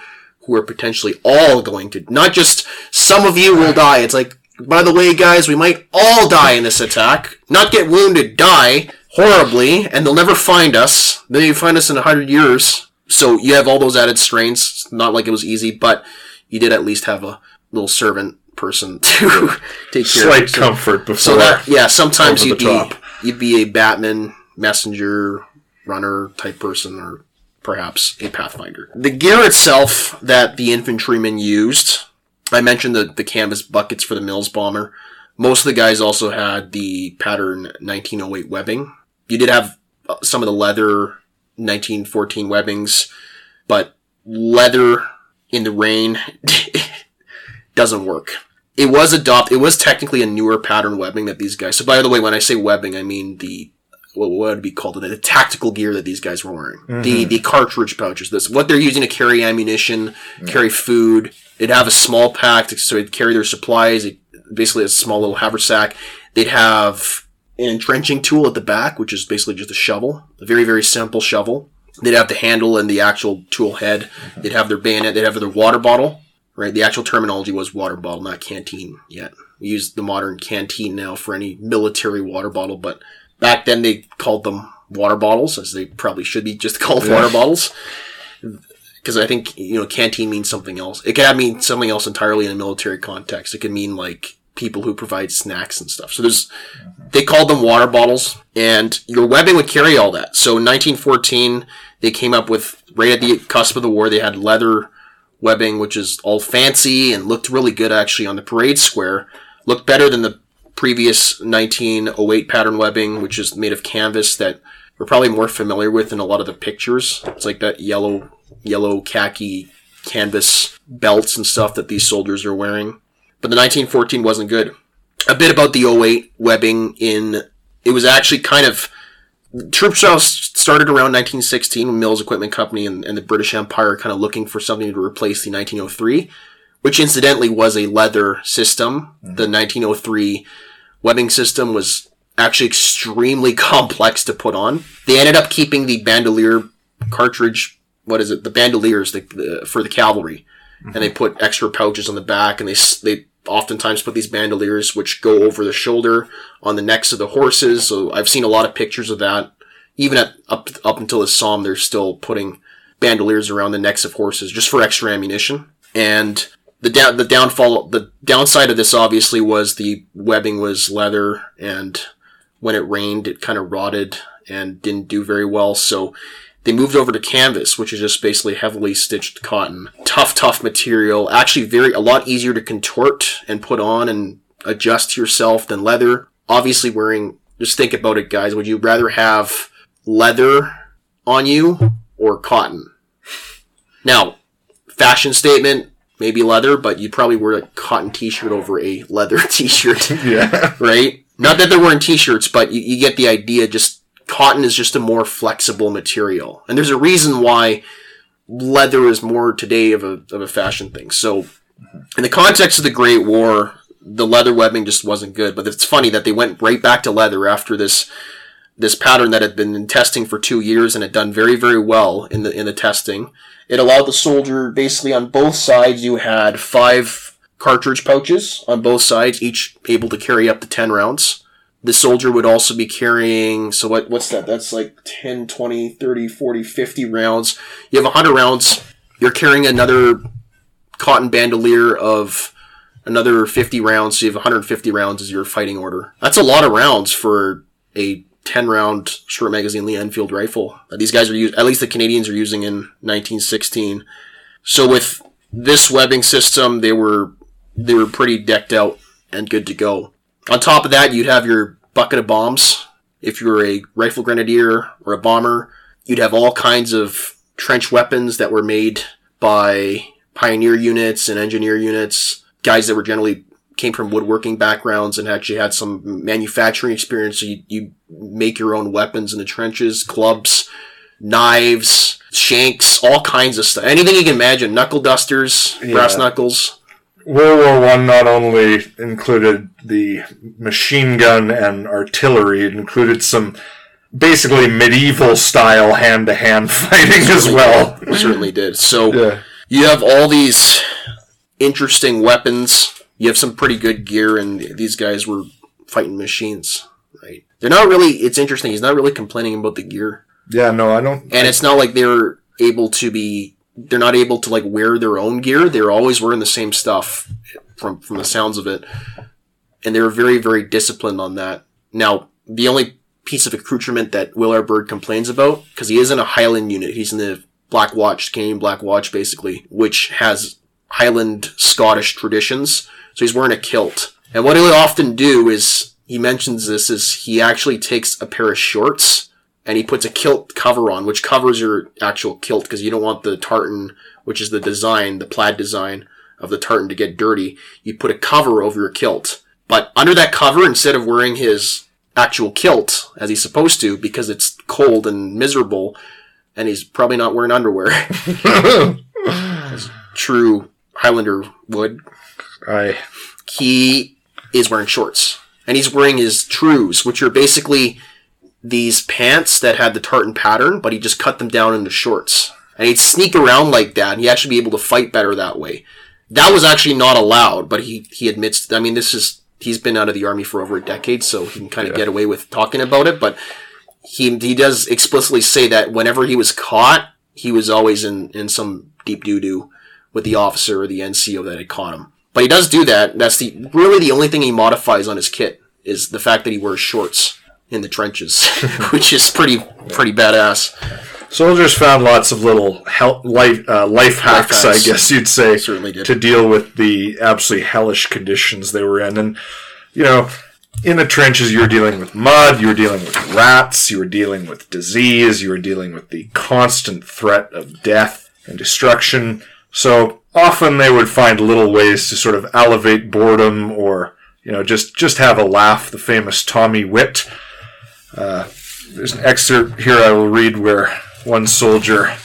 who are potentially all going to not just some of you will die. It's like by the way, guys, we might all die in this attack. Not get wounded, die horribly, and they'll never find us. They find us in a hundred years. So you have all those added strains. Not like it was easy, but you did at least have a little servant person to take care Slight of. So- comfort before. so that yeah, sometimes you'd be top. you'd be a Batman messenger runner type person, or perhaps a Pathfinder. The gear itself that the infantrymen used, I mentioned the the canvas buckets for the Mills bomber. Most of the guys also had the pattern 1908 webbing. You did have uh, some of the leather 1914 webbings, but leather in the rain doesn't work. It was adopt. It was technically a newer pattern webbing that these guys. So by the way, when I say webbing, I mean the what would be called? The tactical gear that these guys were wearing. The mm-hmm. the cartridge pouches. This what they're using to carry ammunition, carry food. They'd have a small pack to, so they'd carry their supplies. It, basically a small little haversack. They'd have an entrenching tool at the back, which is basically just a shovel, a very very simple shovel. They'd have the handle and the actual tool head. Mm-hmm. They'd have their bayonet. They'd have their water bottle. Right, the actual terminology was water bottle, not canteen yet. We use the modern canteen now for any military water bottle, but back then they called them water bottles, as they probably should be just called water bottles. Because I think you know canteen means something else. It could mean something else entirely in a military context. It could mean like people who provide snacks and stuff. So there's they called them water bottles, and your webbing would carry all that. So in 1914, they came up with right at the cusp of the war, they had leather webbing, which is all fancy and looked really good actually on the parade square. Looked better than the previous 1908 pattern webbing, which is made of canvas that we're probably more familiar with in a lot of the pictures. It's like that yellow, yellow khaki canvas belts and stuff that these soldiers are wearing. But the 1914 wasn't good. A bit about the 08 webbing in, it was actually kind of, troop trials started around 1916 when Mills Equipment Company and, and the British Empire kind of looking for something to replace the 1903, which incidentally was a leather system. Mm-hmm. The 1903 webbing system was actually extremely complex to put on. They ended up keeping the bandolier cartridge, what is it, the bandoliers the, the, for the cavalry, and they mm-hmm. put extra pouches on the back, and they they oftentimes put these bandoliers which go over the shoulder on the necks of the horses. So I've seen a lot of pictures of that. Even at up up until this Somme, they're still putting bandoliers around the necks of horses just for extra ammunition. And the down the downfall the downside of this obviously was the webbing was leather and when it rained it kind of rotted and didn't do very well so they moved over to canvas which is just basically heavily stitched cotton tough tough material actually very a lot easier to contort and put on and adjust yourself than leather obviously wearing just think about it guys would you rather have leather on you or cotton now fashion statement maybe leather, but you'd probably wear a cotton t-shirt over a leather t-shirt, yeah. right? Not that they're wearing t-shirts, but you, you get the idea. Just cotton is just a more flexible material, and there's a reason why leather is more today of a of a fashion thing. So, in the context of the Great War, the leather webbing just wasn't good. But it's funny that they went right back to leather after this this pattern that had been in testing for two years and had done very very well in the in the testing. It allowed the soldier basically on both sides. You had five cartridge pouches on both sides, each able to carry up to 10 rounds. The soldier would also be carrying, so what, what's that? That's like 10, 20, 30, 40, 50 rounds. You have 100 rounds. You're carrying another cotton bandolier of another 50 rounds. So you have 150 rounds as your fighting order. That's a lot of rounds for a 10 round short magazine Lee Enfield rifle that these guys are using, at least the Canadians are using in 1916. So with this webbing system, they were, they were pretty decked out and good to go. On top of that, you'd have your bucket of bombs. If you were a rifle grenadier or a bomber, you'd have all kinds of trench weapons that were made by pioneer units and engineer units, guys that were generally came from woodworking backgrounds and actually had some manufacturing experience. So you, you make your own weapons in the trenches, clubs, knives, shanks, all kinds of stuff. Anything you can imagine. Knuckle dusters, brass knuckles. World War One not only included the machine gun and artillery, it included some basically medieval style hand to hand fighting as well. Certainly did. So Yeah. you have all these interesting weapons. You have some pretty good gear, and these guys were fighting machines, right? They're not really. It's interesting. He's not really complaining about the gear, Yeah, no, I don't. and it's not like they're able to be. They're not able to like wear their own gear. They're always wearing the same stuff, from from the sounds of it, and they're very very disciplined on that. Now, the only piece of accoutrement that Will R. Bird complains about, because he is in a Highland unit, he's in the Black Watch, Canadian Black Watch, basically, which has Highland Scottish traditions. So he's wearing a kilt. And what he'll often do is, he mentions this, is he actually takes a pair of shorts and he puts a kilt cover on, which covers your actual kilt because you don't want the tartan, which is the design, the plaid design of the tartan to get dirty. You put a cover over your kilt. But under that cover, instead of wearing his actual kilt as he's supposed to, because it's cold and miserable, and he's probably not wearing underwear, as true Highlander would, I he is wearing shorts. And he's wearing his trews, which are basically these pants that had the tartan pattern, but he just cut them down into shorts. And he'd sneak around like that, and he'd actually be able to fight better that way. That was actually not allowed, but he, he admits, I mean, this is, he's been out of the army for over a decade, so he can kind of get away with talking about it, but he, he does explicitly say that whenever he was caught, he was always in, in some deep doo-doo with the officer or the NCO that had caught him. But he does do that. That's the really the only thing he modifies on his kit is the fact that he wears shorts in the trenches, which is pretty pretty badass. soldiers found lots of little hel- life uh, life hacks, hacks. I guess you'd say, to deal with the absolutely hellish conditions they were in. And you know, in the trenches, you were dealing with mud, you were dealing with rats, you were dealing with disease, you were dealing with the constant threat of death and destruction. So often they would find little ways to sort of elevate boredom or you know just just have a laugh. The famous Tommy Wit. Uh, there's an excerpt here I will read where one soldier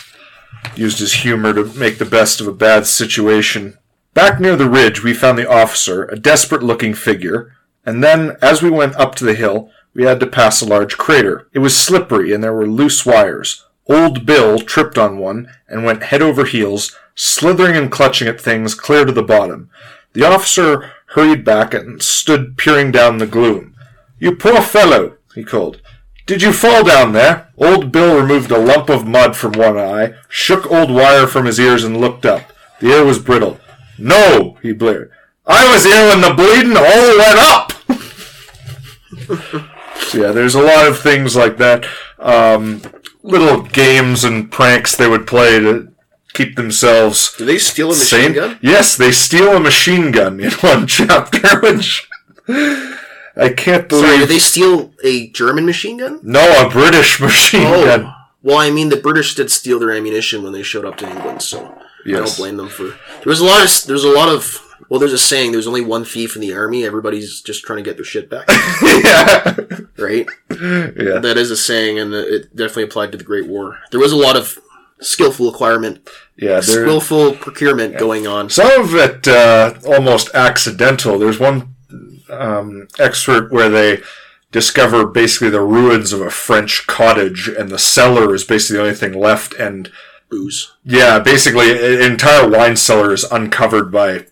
used his humor to make the best of a bad situation. Back near the ridge, we found the officer, a desperate looking figure, and then, as we went up to the hill, we had to pass a large crater. It was slippery and there were loose wires. Old Bill tripped on one and went head over heels, slithering and clutching at things clear to the bottom. The officer hurried back and stood peering down the gloom. You poor fellow, he called. Did you fall down there? Old Bill removed a lump of mud from one eye, shook old Wire from his ears, and looked up. The air was brittle. No, he blared. I was here when the bleeding all went up. so yeah, there's a lot of things like that. Um, little games and pranks they would play to keep themselves Do they steal a machine sane. gun? Yes, they steal a machine gun in one chapter, which I can't believe. Sorry, did they steal a German machine gun? No, a British machine gun. Oh, well, I mean, the British did steal their ammunition when they showed up to England, so I don't blame them for. There was a lot of. There's a lot of. Well, there's a saying: "There's only one thief in the army. Everybody's just trying to get their shit back." yeah. right? yeah. That is a saying, and it definitely applied to the Great War. There was a lot of skillful acquirement, Yeah, skillful procurement going on. some of it uh, almost accidental. There's one um, excerpt where they discover basically the ruins of a French cottage, and the cellar is basically the only thing left. And Booze. yeah, basically, an entire wine cellar is uncovered by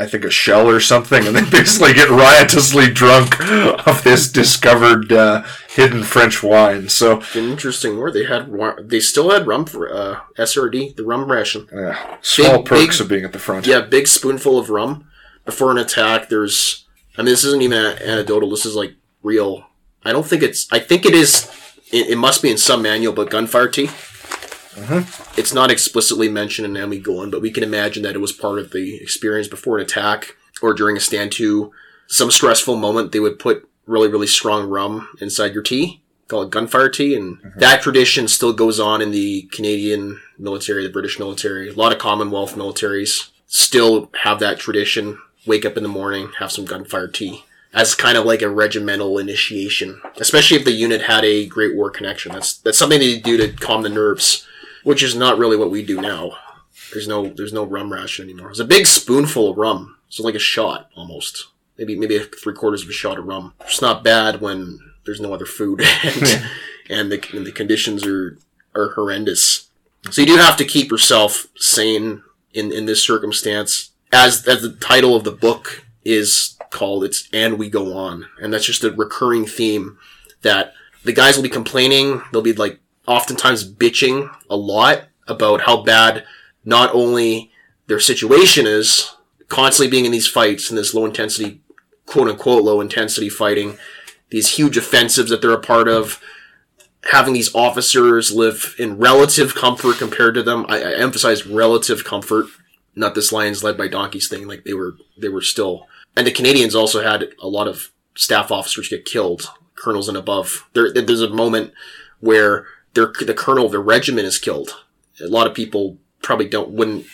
I think a shell or something, and they basically get riotously drunk off this discovered uh, hidden French wine. So An interesting word. They had they still had rum for uh, SRD, the rum ration. yeah, small Big- perks big- of being at the front. Yeah, big spoonful of rum before an attack. There's, I mean, this isn't even anecdotal. This is like real. I don't think it's. I think it is. It, it must be in some manual, but gunfire tea. Mm-hmm. It's not explicitly mentioned in And We Go On, but we can imagine that it was part of the experience before an attack or during a stand to. Some stressful moment, they would put really, really strong rum inside your tea, call it gunfire tea, and mm-hmm. that tradition still goes on in the Canadian military, the British military. A lot of Commonwealth militaries still have that tradition. Wake up in the morning, have some gunfire tea. As kind of like a regimental initiation, especially if the unit had a Great War connection. That's that's something they do to calm the nerves, which is not really what we do now. There's no there's no rum ration anymore. It's a big spoonful of rum, so like a shot almost, maybe maybe a three quarters of a shot of rum. It's not bad when there's no other food and and the and the conditions are are horrendous. So you do have to keep yourself sane in in this circumstance. As as the title of the book is called, it's and we go on, and that's just a recurring theme that the guys will be complaining. They'll be like oftentimes bitching a lot about how bad not only their situation is, constantly being in these fights and this low intensity, quote unquote, low intensity fighting, these huge offensives that they're a part of, having these officers live in relative comfort compared to them. I, I emphasize relative comfort, not this lions led by donkeys thing. Like they were, they were still, and the Canadians also had a lot of staff officers get killed, colonels and above. There, there's a moment where the colonel of the regiment is killed. A lot of people probably don't wouldn't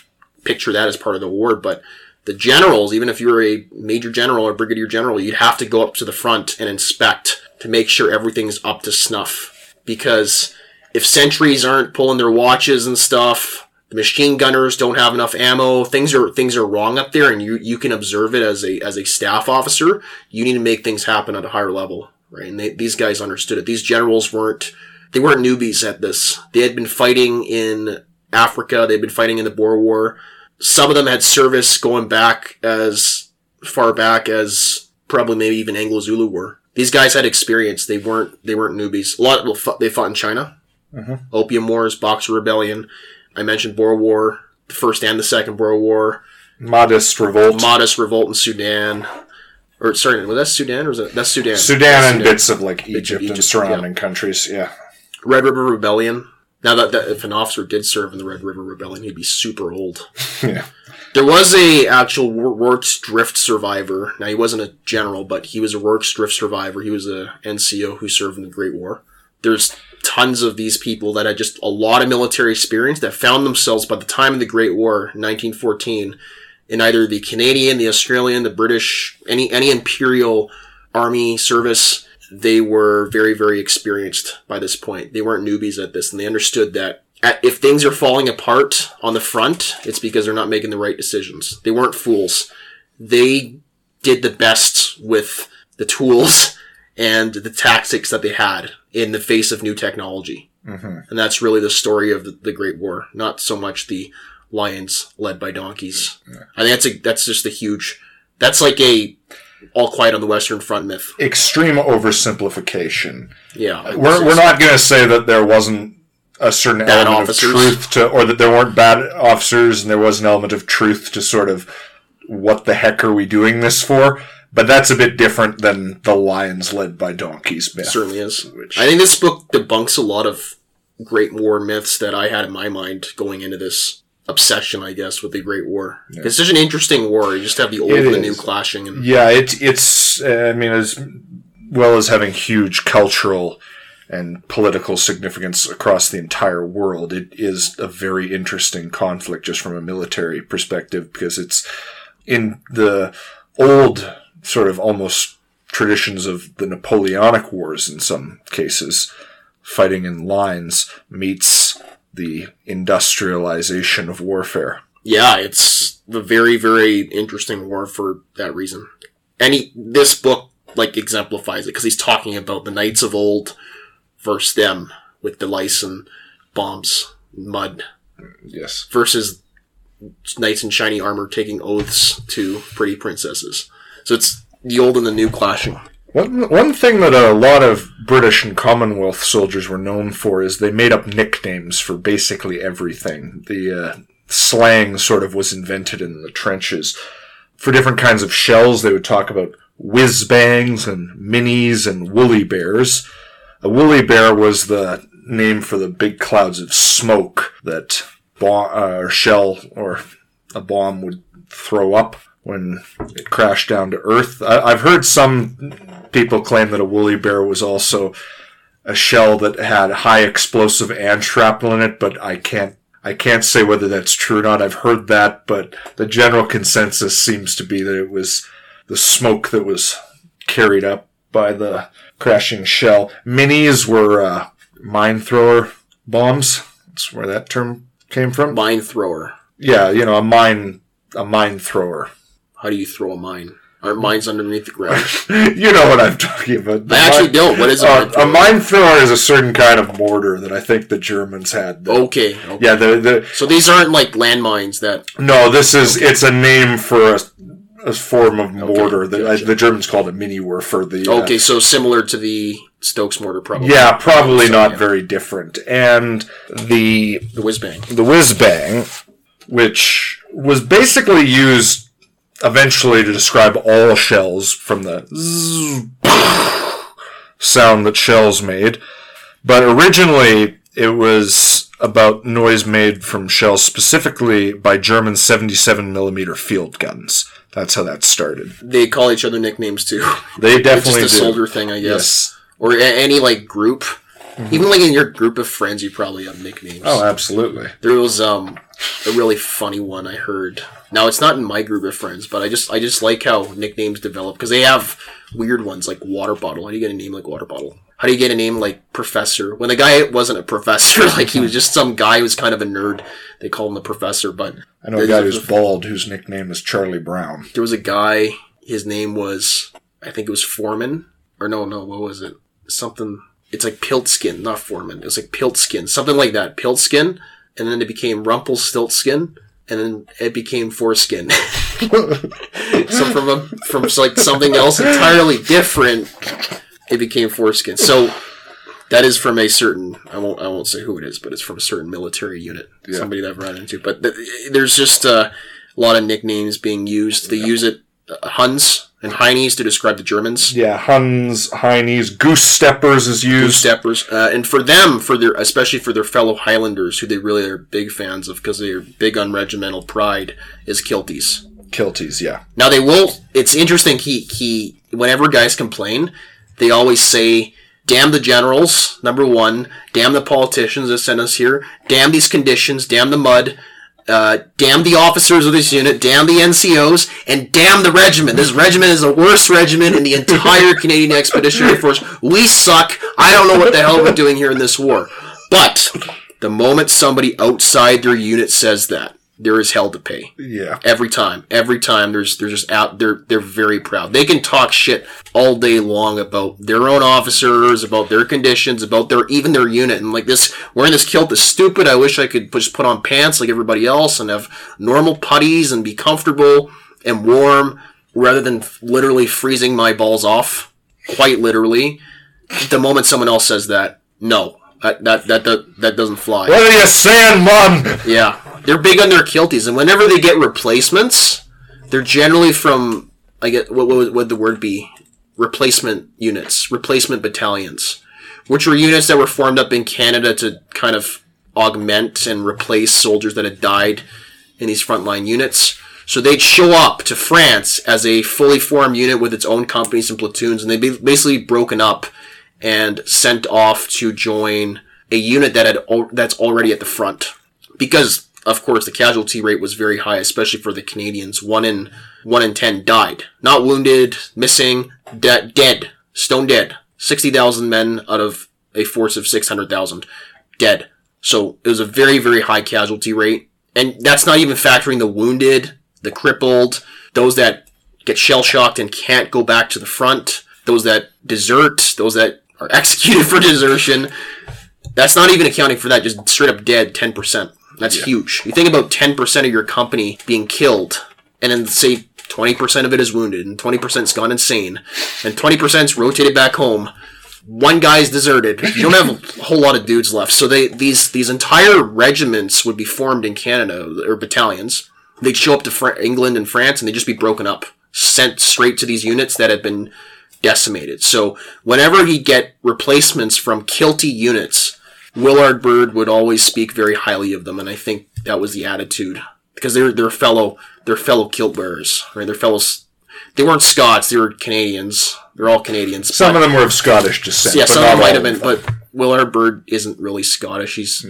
picture that as part of the war, but the generals, even if you were a major general or brigadier general, you'd have to go up to the front and inspect to make sure everything's up to snuff. Because if sentries aren't pulling their watches and stuff, the machine gunners don't have enough ammo, things are things are wrong up there, and you you can observe it as a as a staff officer. You need to make things happen at a higher level, right? And they, these guys understood it. These generals weren't they weren't newbies at this. They had been fighting in Africa. They'd been fighting in the Boer War. Some of them had service going back as far back as probably maybe even Anglo Zulu were. These guys had experience. They weren't they weren't newbies. A lot well, fu- they fought in China, mm-hmm. Opium Wars, Boxer Rebellion. I mentioned Boer War, the first and the second Boer War, Mahdist revolt. Mahdist Revolt in Sudan. Or sorry, was that Sudan or was that that's Sudan? Sudan and bits of like Egypt, and Egypt, surrounding countries. Yeah. Red River Rebellion. Now that, that if an officer did serve in the Red River Rebellion, he'd be super old. Yeah. There was a actual Wor- Rorke's Drift survivor. Now he wasn't a general, but he was a Rorke's Drift survivor. He was a NCO who served in the Great War. There's tons of these people that had just a lot of military experience that found themselves by the time of the Great War, 1914, in either the Canadian, the Australian, the British, any any imperial army service. They were very, very experienced by this point. They weren't newbies at this, and they understood that at, if things are falling apart on the front, it's because they're not making the right decisions. They weren't fools. They did the best with the tools and the tactics that they had in the face of new technology. Mm-hmm. And that's really the story of the, the Great War, not so much the lions led by donkeys. I think that's a, that's just a huge, that's like a all quiet on the Western Front myth. Extreme oversimplification. Yeah. Uh, we're, we're not going to say that there wasn't a certain Bad element officers. of truth to, or that there weren't bad officers and there was an element of truth to sort of what the heck are we doing this for? But that's a bit different than the lions led by donkeys myth. certainly is. Which- I think this book debunks a lot of Great War myths that I had in my mind going into this obsession, I guess, with the Great War. It's such an interesting war. You just have the old It and the new clashing, and Yeah, it's it's. uh, I mean, as well as having huge cultural and political significance across the entire world, it is a very interesting conflict just from a military perspective because it's in the old sort of almost traditions of the Napoleonic Wars in some cases. Fighting in lines meets the industrialization of warfare. yeah, it's a very, very interesting war for that reason. Any this book like exemplifies it because he's talking about the knights of old versus them with the lice and bombs, mud Yes. versus knights in shiny armor taking oaths to pretty princesses. So it's the old and the new clashing. One, one thing that a lot of British and Commonwealth soldiers were known for is they made up nicknames for basically everything. The uh, slang sort of was invented in the trenches. For different kinds of shells, they would talk about whiz bangs and minis and woolly bears. A woolly bear was the name for the big clouds of smoke that bomb, uh, or shell or a bomb would throw up when it crashed down to earth. I, I've heard some people claim that a woolly bear was also a shell that had high explosive and shrapnel in it, but I can't I can't say whether that's true or not. I've heard that, but the general consensus seems to be that it was the smoke that was carried up by the crashing shell. Minis were uh, mine thrower bombs. That's where that term came from. Mine thrower. Yeah, you know, a mine a mine thrower. How do you throw a mine? Aren't mines underneath the ground? you know what I'm talking about. The I actually mine- don't. What is a Uh, mine a mine thrower is a certain kind of mortar that I think the Germans had. that- Okay. okay. Yeah, the, the So these aren't like landmines that. no, this is it's a name for a, a form of mortar. that gotcha. the Germans called it mini for the uh, Okay, so similar to the Stokes mortar, probably. Yeah, probably So, not yeah. very different. And the The whiz bang. the whiz bang, which was basically used eventually to describe all shells from the zzz sound that shells made. But originally, it was about noise made from shells specifically by German 77 millimeter field guns. That's how that started. They call each other nicknames too. They It's definitely just a do. soldier thing, I guess. Yes. Or a- any like group. Mm-hmm. Even like in your group of friends, you probably have nicknames. Oh, absolutely. There was um a really funny one I heard. Now it's not in my group of friends, but I just I just like how nicknames develop because they have weird ones like water bottle. How do you get a name like water bottle? How do you get a name like professor? When the guy wasn't a professor, like he was just some guy who was kind of a nerd. They called him the professor, but I know a guy who's bald whose nickname is Charlie Brown. there was a guy. His name was I think it was Foreman or no no what was it something. It's like Piltskin, not Foreman. It was like Piltskin, something like that. Piltskin, and then it became Rumpelstiltskin, and then it became Foreskin. so from a, from like something else entirely different, it became Foreskin. So that is from a certain I won't I won't say who it is, but it's from a certain military unit. Somebody that I've run into. But th- there's just uh, a lot of nicknames being used. They use it uh, Huns and Heinies to describe the Germans. Yeah, Huns, Heinies, Goose Steppers is used. Goose steppers, uh, and for them, for their especially for their fellow Highlanders, who they really are big fans of because they're big on regimental pride, is kilties. Kilties, yeah. Now they will. It's interesting. He he. Whenever guys complain, they always say, "Damn the generals." Number one, damn the politicians that sent us here. Damn these conditions. Damn the mud. Uh, damn the officers of this unit. Damn the NCOs, and damn the regiment. This regiment is the worst regiment in the entire Canadian Expeditionary Force. We suck. I don't know what the hell we're doing here in this war. But the moment somebody outside their unit says that, there is hell to pay. Yeah. every time every time there's they're just out they're they're very proud. They can talk shit all day long about their own officers about their conditions about their even their unit and like this wearing this kilt is stupid. I wish i could just put on pants like everybody else and have normal puttees and be comfortable and warm rather than literally freezing my balls off quite literally. The moment someone else says that no that that that, that, that doesn't fly. What are you saying, Mom? yeah, they're big on their kilties, and whenever they get replacements, they're generally from I get what what would the word be? Replacement units, replacement battalions, which were units that were formed up in Canada to kind of augment and replace soldiers that had died in these frontline units. So they'd show up to France as a fully formed unit with its own companies and platoons, and they'd be basically broken up and sent off to join a unit that had that's already at the front because of course the casualty rate was very high especially for the canadians. One in one in ten died. Not wounded missing de- dead stone dead. 60000 men out of a force of 600000 dead. So it was a very very high casualty rate. And that's not even factoring the wounded the crippled those that get shell shocked and can't go back to the front those that desert those that are executed for desertion. That's not even accounting for that just straight up dead 10% That's huge. You think about 10% of your company being killed, and then say 20% of it is wounded, and 20%'s gone insane, and 20%'s rotated back home. One guy's deserted. You don't have a whole lot of dudes left. So they these these entire regiments would be formed in Canada or battalions. They'd show up to Fr- England and France, and they'd just be broken up, sent straight to these units that had been decimated. So whenever he'd get replacements from kilty units, Will R. Bird would always speak very highly of them, and I think that was the attitude because they're they're fellow they're fellow kilt bearers, right? They're fellows. They weren't Scots; they were Canadians. They're all Canadians. Some of them were of Scottish descent. yeah, but some of them might have been, but Will R. Bird isn't really Scottish. He's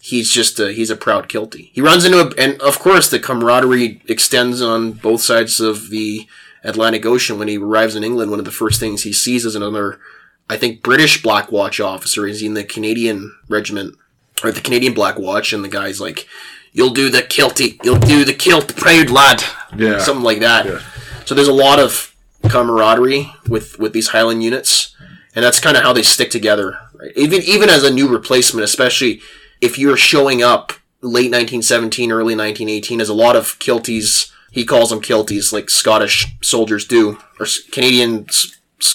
he's just a, he's a proud kilty. He runs into a, and of course the camaraderie extends on both sides of the Atlantic Ocean. When he arrives in England, one of the first things he sees is another, I think, British Black Watch officer. He's in the Canadian regiment or the Canadian Black Watch, and the guy's like, "You'll do the kilty, you'll do the kilt, proud lad." Yeah. something like that. Yeah. So there's a lot of camaraderie with with these Highland units, and that's kind of how they stick together. Right? Even even as a new replacement, especially if you're showing up late 1917, early 1918, as a lot of kilties. He calls them kilties, like Scottish soldiers do, or Canadian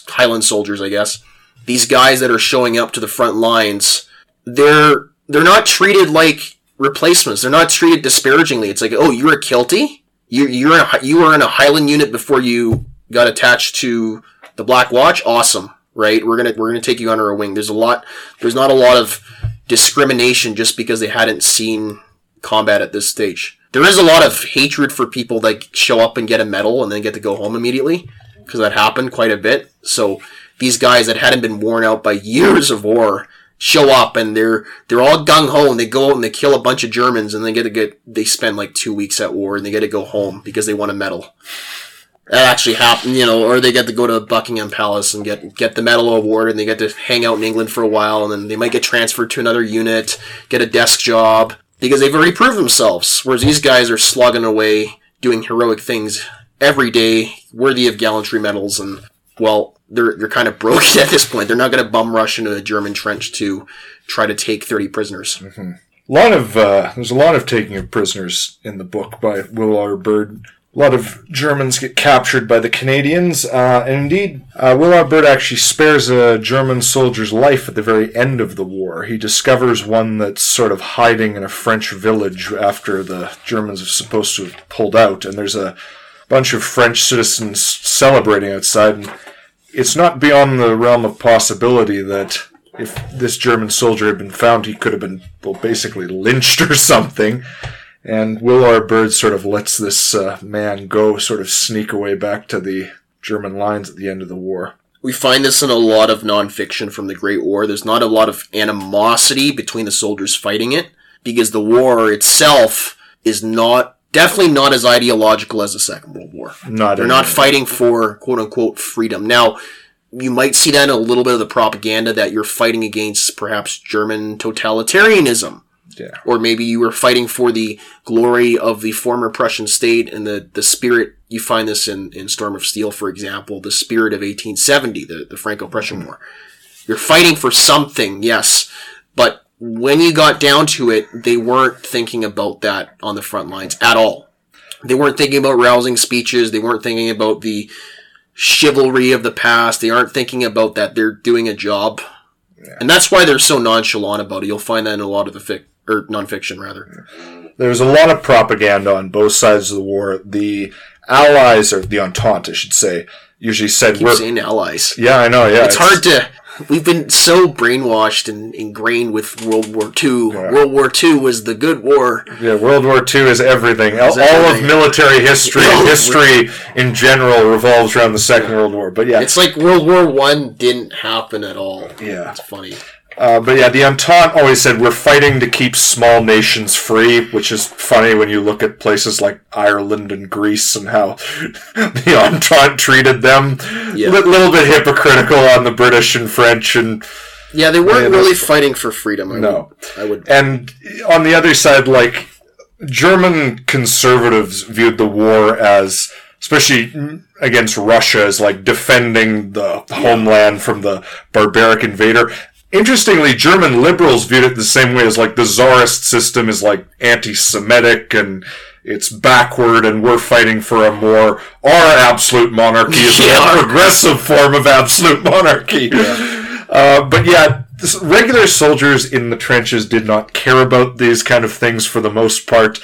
Highland soldiers, I guess. These guys that are showing up to the front lines, they're they're not treated like replacements. They're not treated disparagingly. It's like, oh, you're a kiltie. You you're a, you were in a Highland unit before you got attached to the Black Watch. Awesome, right? We're gonna we're gonna take you under our wing. There's a lot. There's not a lot of discrimination just because they hadn't seen combat at this stage. There is a lot of hatred for people that show up and get a medal and then get to go home immediately because that happened quite a bit. So these guys that hadn't been worn out by years of war show up and they're they're all gung ho and they go out and they kill a bunch of Germans and they get to get they spend like two weeks at war and they get to go home because they want a medal. That actually happened, you know, or they get to go to Buckingham Palace and get get the medal award and they get to hang out in England for a while and then they might get transferred to another unit, get a desk job because they've already proved themselves. Whereas these guys are slugging away doing heroic things every day, worthy of gallantry medals and well, they're they're kind of broken at this point. They're not going to bum rush into a German trench to try to take 30 prisoners. A lot of uh, there's a lot of taking of prisoners in the book by Will R. Bird. A lot of Germans get captured by the Canadians, uh, and indeed, uh, Will R. Bird actually spares a German soldier's life at the very end of the war. He discovers one that's sort of hiding in a French village after the Germans are supposed to have pulled out, and there's a bunch of French citizens celebrating outside. And it's not beyond the realm of possibility that if this German soldier had been found, he could have been, well, basically lynched or something. And Will R. Bird sort of lets this uh, man go, sort of sneak away back to the German lines at the end of the war. We find this in a lot of nonfiction from the Great War. There's not a lot of animosity between the soldiers fighting it because the war itself is not definitely not as ideological as the Second World War. Not They're not fighting for quote unquote freedom. Now, you might see that in a little bit of the propaganda that you're fighting against perhaps German totalitarianism. Yeah. Or maybe you were fighting for the glory of the former Prussian state and the, the spirit. You find this in, in Storm of Steel, for example, the spirit of 1870, the, the Franco Prussian mm-hmm. War. You're fighting for something, yes, but when you got down to it, they weren't thinking about that on the front lines at all. They weren't thinking about rousing speeches. They weren't thinking about the chivalry of the past. They aren't thinking about that. They're doing a job. And that's why they're so nonchalant about it. You'll find that in a lot of the fic, or nonfiction rather. There's a lot of propaganda on both sides of the war. The Allies, or the Entente, I should say, usually said we're. saying allies. Yeah, I know. Yeah, It's hard to. We've been so brainwashed and ingrained with World War II. World War II was the good war. Yeah, World War II is everything. All, all of military history, Yeah. history in general, revolves around the Second World War. But yeah, It's like World War One didn't happen at all. Yeah. it's funny. Uh, but yeah, the Entente always said we're fighting to keep small nations free, which is funny when you look at places like Ireland and Greece and how the Entente treated them. A Yeah. little bit hypocritical on the British and French, and Yeah, they weren't Yeah, really fighting for freedom. I No. would, I would. and on the other side, like German conservatives viewed the war as, especially against Russia, as like defending the homeland from the barbaric invader. Interestingly, German liberals viewed it the same way as like the czarist system is like anti-Semitic and it's backward, and we're fighting for a more our absolute monarchy is Yeah. a progressive form of absolute monarchy. Uh, but yeah, this- regular soldiers in the trenches did not care about these kind of things for the most part.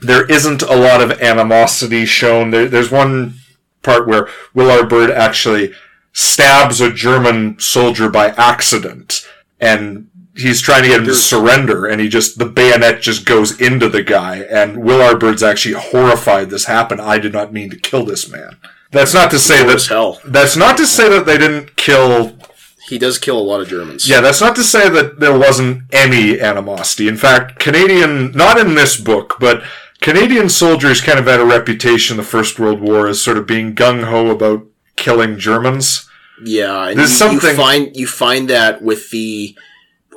There isn't a lot of animosity shown. There, there's one part where Will R. Bird actually stabs a German soldier by accident, and he's trying to get him to surrender, and he just the bayonet just goes into the guy, and Will R. Bird's actually horrified this happened. I did not mean to kill this man. That's not to say that. hell. That's not to say that they didn't kill He does kill a lot of Germans. yeah, that's not to say that there wasn't any animosity. In fact, Canadian, not in this book, but Canadian soldiers kind of had a reputation in the First World War as sort of being gung ho about killing Germans. Yeah, and There's you, something- you find you find that with the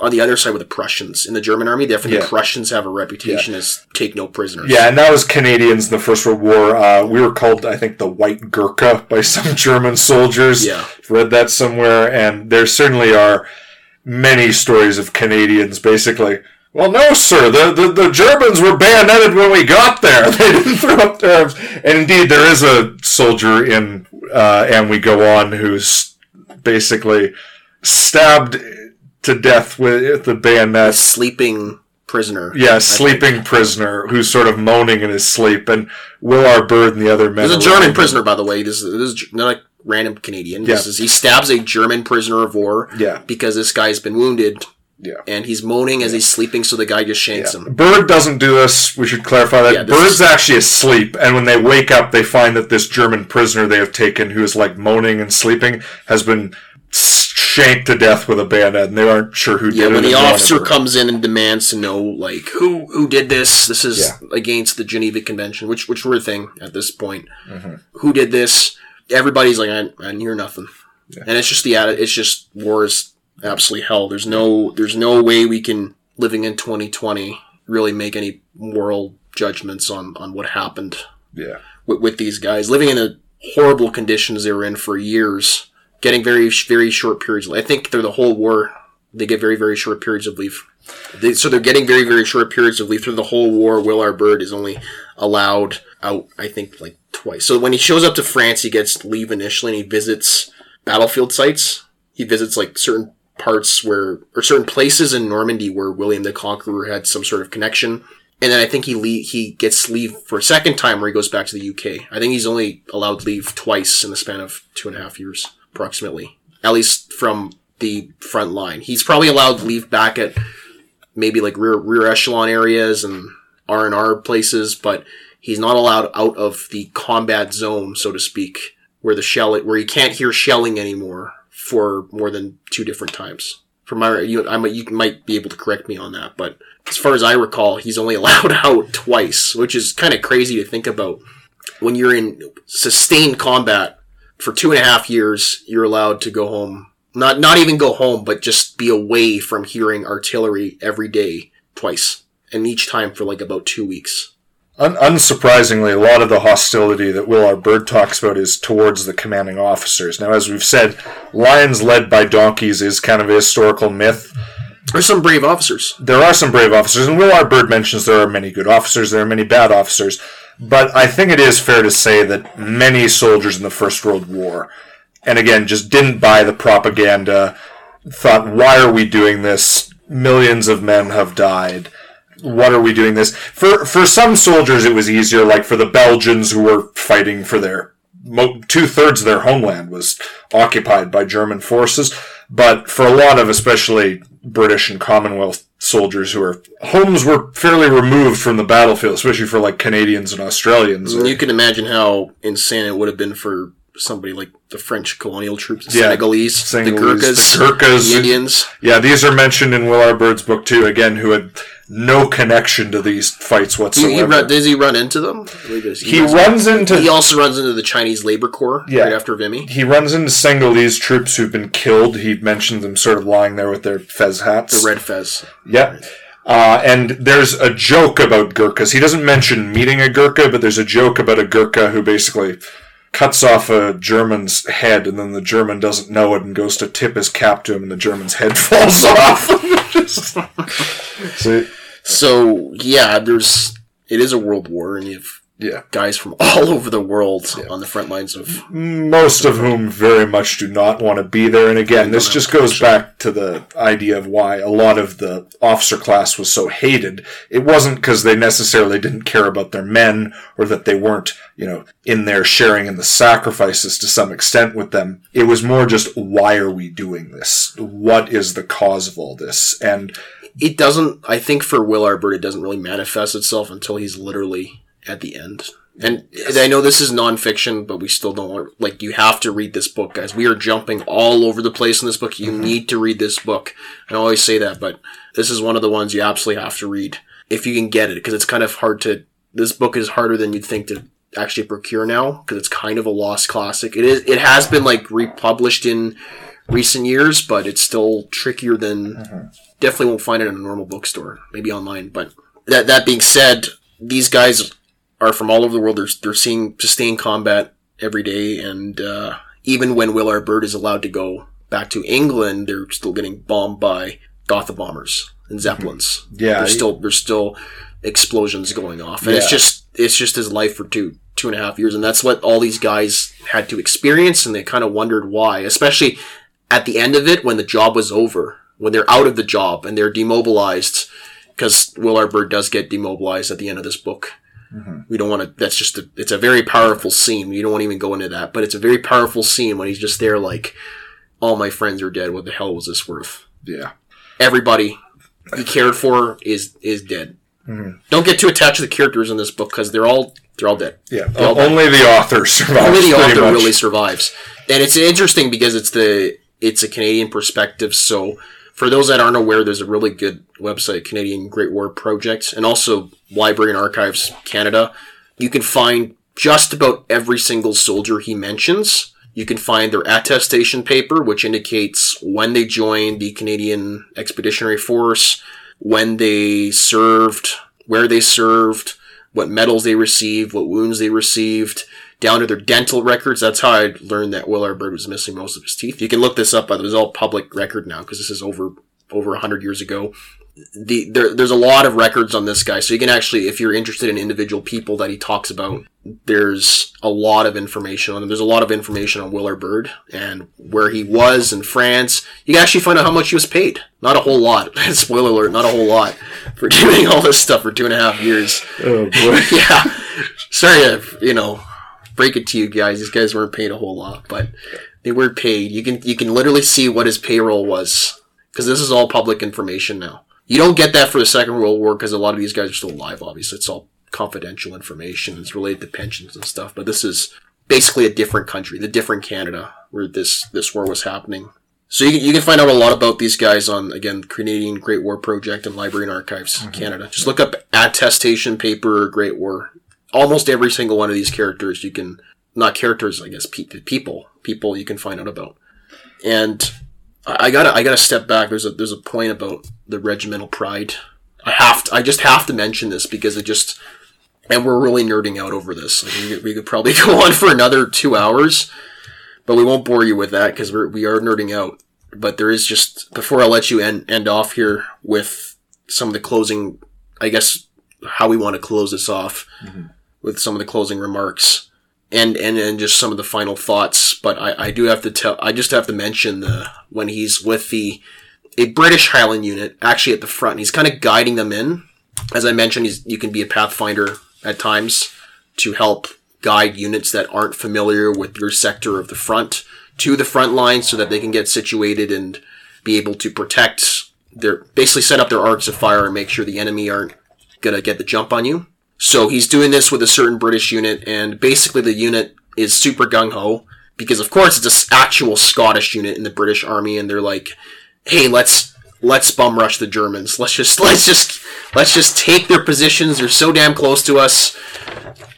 on the other side with the Prussians in the German army. Definitely, Yeah. Prussians have a reputation as take no prisoners. Yeah, and that was Canadians in the First World War. Uh, we were called, I think, the White Gurkha by some German soldiers. Yeah. Read that somewhere, and there certainly are many stories of Canadians basically. Well, no, sir. The, the, the Germans were bayoneted when we got there. They didn't throw up their arms. And indeed, there is a soldier in uh, And We Go On who's basically stabbed to death with the bayonet. sleeping prisoner. Yeah, sleeping prisoner who's sort of moaning in his sleep, and Will R. Bird and the other men. This is a German running. prisoner, by the way. This is, this is not a random Canadian. This Yeah. is he stabs a German prisoner of war. Yeah. because this guy's been wounded Yeah. and he's moaning as he's sleeping, so the guy just shanks him. Bird doesn't do this. We should clarify that. Yeah, Bird's is- actually asleep, and when they wake up, they find that this German prisoner they have taken, who is like moaning and sleeping, has been shanked to death with a bayonet, and they aren't sure who Yeah, did it. Yeah, when the and no one officer comes in and demands to know, like, who who did this? This is Yeah. against the Geneva Convention, which which were a thing at this point. Mm-hmm. Who did this? Everybody's like, I, I hear nothing, and it's just the it's just war is absolutely hell. There's no there's no way we can living in 2020 really make any moral judgments on on what happened yeah, with, with these guys living in the horrible conditions they were in for years, getting very very short periods. I think through the whole war, they get very very short periods of leave. They, so they're getting very very short periods of leave through the whole war. Will R. Bird is only allowed out, I think, like twice. So when he shows up to France, he gets leave initially, and he visits battlefield sites. He visits like certain parts where or certain places in Normandy where William the Conqueror had some sort of connection. And then I think he le- he gets leave for a second time where he goes back to the UK. I think he's only allowed leave twice in the span of two and a half years, approximately. At least from the front line. He's probably allowed leave back at maybe like rear rear echelon areas and R and R places, but he's not allowed out of the combat zone, so to speak, where the shell where you can't hear shelling anymore for more than two different times. From my you, I might you might be able to correct me on that, but as far as I recall, he's only allowed out twice, which is kind of crazy to think about. When you're in sustained combat for two and a half years, you're allowed to go home. Not not even go home, but just be away from hearing artillery every day twice, and each time for like about two weeks. Un- unsurprisingly, a lot of the hostility that Will R. Bird talks about is towards the commanding officers. Now, as we've said, lions led by donkeys is kind of a historical myth. There's some brave officers. there are some brave officers, and Will R. Bird mentions there are many good officers, there are many bad officers, but I think it is fair to say that many soldiers in the First World War, and again, just didn't buy the propaganda, thought, why are we doing this? Millions of men have died. What are we doing this? For, for some soldiers, it was easier, like for the Belgians who were fighting for their two thirds of their homeland was occupied by German forces. But for a lot of, especially British and Commonwealth soldiers who are homes were fairly removed from the battlefield, especially for like Canadians and Australians. You can imagine how insane it would have been for somebody like the French colonial troops, the Yeah. Senegalese, the Senegalese, Gurkhas, the Gurkhas. the Indians. Yeah, these are mentioned in Will R. Bird's book too. Again, who had no connection to these fights whatsoever. he run, does he run into them? He, does. He runs- runs into He also runs into the Chinese Labor Corps Yeah. right after Vimy. he runs into Senegalese troops who've been killed. He mentioned them sort of lying there with their fez hats. The Red Fez. Yeah. Uh, and there's a joke about Gurkhas. He doesn't mention meeting a Gurkha, but there's a joke about a Gurkha who basically cuts off a German's head, and then the German doesn't know it and goes to tip his cap to him, and the German's head falls off. Just- See, So yeah, there's it is a world war, and you have yeah. guys from all over the world on the front lines of most of whom very much do not want to be there. And again, this just goes back to the idea of why a lot of the officer class was so hated. It wasn't because they necessarily didn't care about their men or that they weren't, you know, in there sharing in the sacrifices to some extent with them. It was more just, why are we doing this? What is the cause of all this? And it doesn't i think for Will R. Bird it doesn't really manifest itself until he's literally at the end. And i know this is nonfiction but we still don't want like you have to read this book guys. We are jumping all over the place in this book. You mm-hmm. need to read this book. I always say that but this is one of the ones you absolutely have to read if you can get it because it's kind of hard to this book is harder than you'd think to actually procure now because it's kind of a lost classic. It is it has been like republished in recent years but it's still trickier than definitely won't find it in a normal bookstore, maybe online. But that that being said, these guys are from all over the world. They're they're seeing sustained combat every day, and uh, even when Will R. Bird is allowed to go back to England, they're still getting bombed by Gotha bombers and zeppelins. Yeah, there's he- still there's still explosions going off, and it's just it's just his life for two two and a half years, and that's what all these guys had to experience, and they kind of wondered why, especially at the end of it when the job was over, when they're out of the job and they're demobilized, because Will R. Bird does get demobilized at the end of this book. Mm-hmm. We don't want to. That's just a. It's a very powerful scene. We don't want to even go into that, but it's a very powerful scene when he's just there, like, all my friends are dead. What the hell was this worth? yeah. Everybody he cared for is is dead. Mm-hmm. Don't get too attached to the characters in this book because they're all they're all dead. Yeah. All dead Only the author survives. only the author much. really survives and it's interesting because it's the it's a canadian perspective. So for those that aren't aware there's a really good website canadian great war project and also library and archives canada. You can find just about every single soldier he mentions. You can find their attestation paper which indicates when they joined the canadian expeditionary force when they served where they served what medals they received, what wounds they received, down to their dental records. That's how I learned that Will R. Bird was missing most of his teeth. You can look this up, by the way. It's all public record now because this is over over hundred years ago. The there, there's a lot of records on this guy, so you can actually, if you're interested in individual people that he talks about, there's a lot of information on him. There's a lot of information on Will R. Bird and where he was in France. You can actually find out how much he was paid. Not a whole lot. Spoiler alert, not a whole lot for doing all this stuff for two and a half years Oh boy. yeah. Sorry you know, break it to you guys. These guys weren't paid a whole lot, but they were paid. You can you can literally see what his payroll was because this is all public information now. You don't get that for the Second World War because a lot of these guys are still alive. Obviously, it's all confidential information. It's related to pensions and stuff. But this is basically a different country, the different Canada where this this war was happening. So you, can- you can find out a lot about these guys on again Canadian Great War Project and Library and Archives mm-hmm. Canada. Just look up attestation paper Great War. Almost every single one of these characters you can not characters I guess pe- people people you can find out about. And I gotta I gotta step back. There's a there's a point about the regimental pride. I have to, I just have to mention this because it just and we're really nerding out over this. Like, we, could- we could probably go on for another two hours but we won't bore you with that because we're we are nerding out. But there is just before I let you end end off here with some of the closing, I guess how we want to close this off mm-hmm. With some of the closing remarks and and and just some of the final thoughts. But I I do have to tell I just have to mention the when he's with the a British Highland unit actually at the front. He's kind of guiding them in. As I mentioned, he's, you can be a pathfinder at times to help guide units that aren't familiar with your sector of the front to the front line so that they can get situated and be able to protect their basically set up their arcs of fire and make sure the enemy aren't gonna get the jump on you. So he's doing this with a certain British unit and basically the unit is super gung ho because of course it's an actual Scottish unit in the British army and they're like, hey, let's let's bum rush the Germans. Let's just let's just let's just take their positions. They're so damn close to us.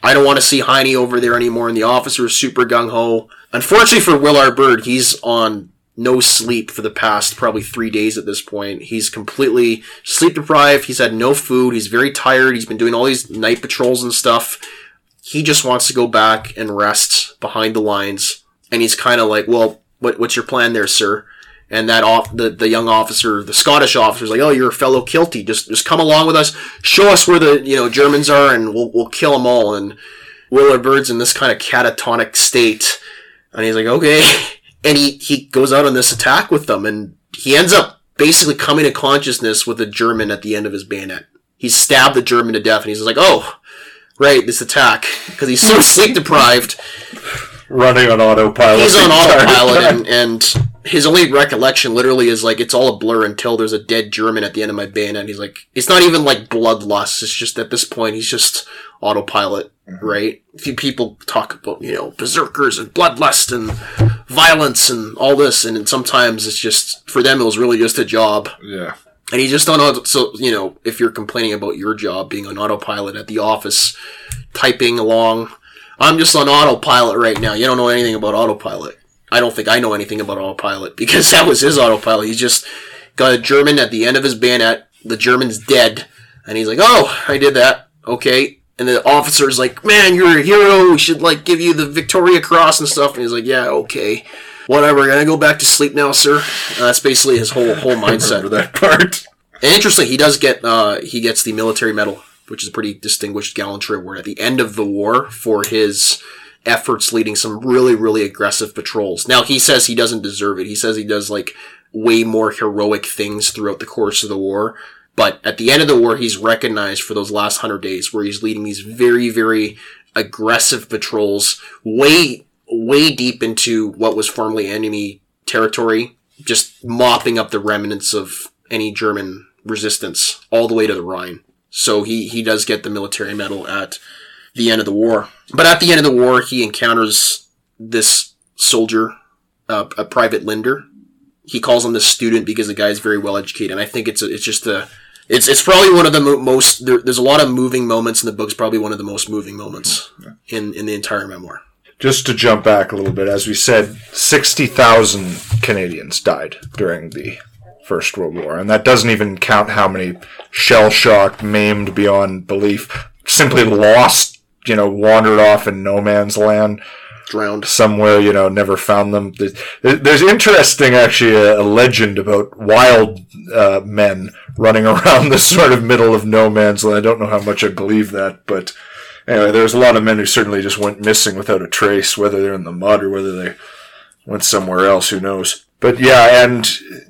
I don't want to see Heinie over there anymore. And the officer is super gung ho. Unfortunately for Will R. Bird, he's on no sleep for the past probably three days at this point. He's completely sleep deprived. He's had no food. He's very tired. He's been doing all these night patrols and stuff. he just wants to go back and rest behind the lines. And he's kind of like, well, what, what's your plan there, sir? And that off the, the young officer, the Scottish officer, is like, oh, you're a fellow Kilty. Just just come along with us. Show us where the you know Germans are, and we'll we'll kill them all. And Will R. Bird's in this kind of catatonic state, and he's like, okay. And he he goes out on this attack with them, and he ends up basically coming to consciousness with a German at the end of his bayonet. He stabbed the German to death, and he's like, oh, right, this attack because he's so sleep deprived. Running on autopilot. He's on autopilot, and, and his only recollection literally is like it's all a blur until there's a dead German at the end of my bayonet. And He's like, it's not even like bloodlust. It's just at this point he's just autopilot, Mm-hmm. right? A few people talk about you know berserkers and bloodlust and violence and all this, and sometimes it's just for them it was really just a job. Yeah. And he just don't know. So you know, if you're complaining about your job being on autopilot at the office, typing along, I'm just on autopilot right now. You don't know anything about autopilot. I don't think I know anything about autopilot because that was his autopilot. He just got a German at the end of his bayonet. The German's dead, and he's like, "Oh, I did that. Okay." And the officer's like, "Man, you're a hero. We should like give you the Victoria Cross and stuff." And he's like, "Yeah, okay." Whatever, gonna go back to sleep now, sir. And that's basically his whole whole mindset. Remember that part? And interesting, he does get uh, he gets the military medal, which is a pretty distinguished gallantry award at the end of the war for his efforts leading some really really aggressive patrols. Now he says he doesn't deserve it. He says he does like way more heroic things throughout the course of the war. But at the end of the war, he's recognized for those last hundred days where he's leading these very very aggressive patrols, way way deep into what was formerly enemy territory, just mopping up the remnants of any German resistance all the way to the Rhine. So he, he does get the military medal at the end of the war. But at the end of the war, he encounters this soldier, uh, a private Linder. He calls him the student because the guy is very well educated. And I think it's a, it's just a it's it's probably one of the mo- most there, there's a lot of moving moments in the book book's probably one of the most moving moments in in the entire memoir. Just to jump back a little bit, as we said, 60,000 Canadians died during the First World War. And that doesn't even count how many shell shocked, maimed beyond belief, simply lost, you know, wandered off in no man's land Drowned. somewhere, you know, never found them. There's, interesting, actually, a, a legend about wild uh, men running around the sort of middle of no man's land. I don't know how much I believe that, but anyway, there's a lot of men who certainly just went missing without a trace, whether they're in the mud or whether they went somewhere else, who knows. But yeah, and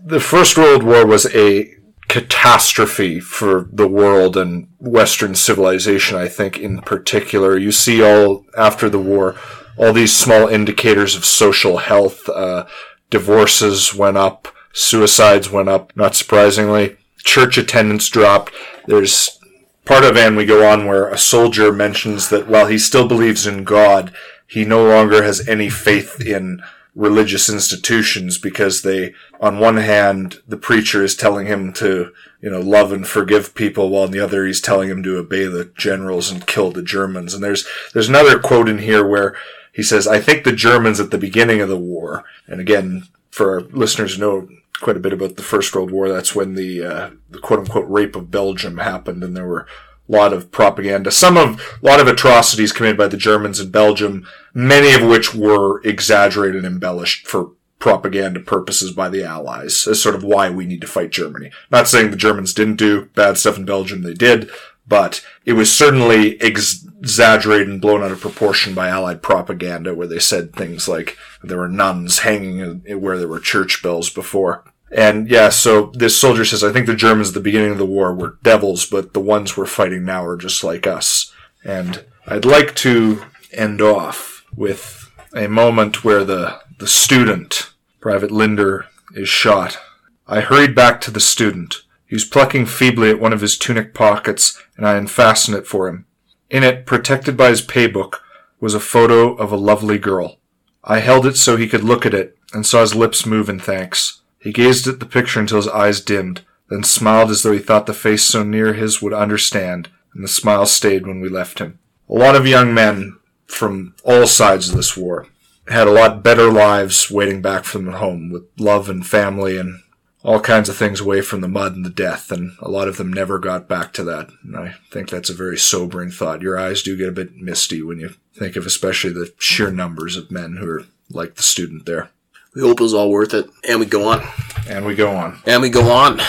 the First World War was a catastrophe for the world and Western civilization, I think, in particular. You see all, after the war, all these small indicators of social health. Uh, divorces went up, suicides went up, not surprisingly. Church attendance dropped. There's part of And We Go On where a soldier mentions that while he still believes in God, he no longer has any faith in religious institutions because they, on one hand, the preacher is telling him to, you know, love and forgive people, while on the other he's telling him to obey the generals and kill the Germans. And there's, there's another quote in here where he says, I think the Germans at the beginning of the war, and again, for our listeners who know quite a bit about the First World War, that's when the, uh, the quote unquote rape of Belgium happened and there were a lot of propaganda, some of, a lot of atrocities committed by the Germans in Belgium, many of which were exaggerated and embellished for propaganda purposes by the Allies as sort of why we need to fight Germany. Not saying the Germans didn't do bad stuff in Belgium, they did, but it was certainly ex- exaggerated and blown out of proportion by Allied propaganda where they said things like there were nuns hanging where there were church bells before. And yeah, so this soldier says, I think the Germans at the beginning of the war were devils, but the ones we're fighting now are just like us. And I'd like to end off with a moment where the, the student, Private Linder, is shot. I hurried back to the student. He was plucking feebly at one of his tunic pockets, and I unfastened it for him. In it, protected by his pay book, was a photo of a lovely girl. I held it so he could look at it, and saw his lips move in thanks. He gazed at the picture until his eyes dimmed, then smiled as though he thought the face so near his would understand, and the smile stayed when we left him. A lot of young men from all sides of this war had a lot better lives waiting back for them at home with love and family and all kinds of things away from the mud and the death, and a lot of them never got back to that. And I think that's a very sobering thought. Your eyes do get a bit misty when you think of especially the sheer numbers of men who are like the student there. We hope it was all worth it, and we go on. And we go on. And we go on.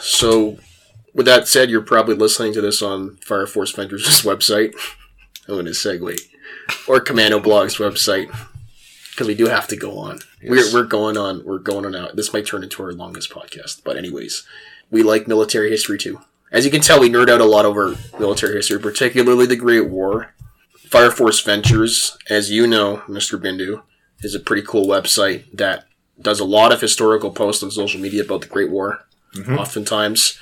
So, with that said, you're probably listening to this on Fire Force Ventures' website. I'm going to segue. Or Commando Blog's website. Because we do have to go on. Yes. We're, we're going on. We're going on out. This might turn into our longest podcast. But, anyways, we like military history too. As you can tell, we nerd out a lot over military history, particularly the Great War. Fire Force Ventures, as you know, Mr. Bindu, is a pretty cool website that does a lot of historical posts on social media about the Great War, mm-hmm. oftentimes.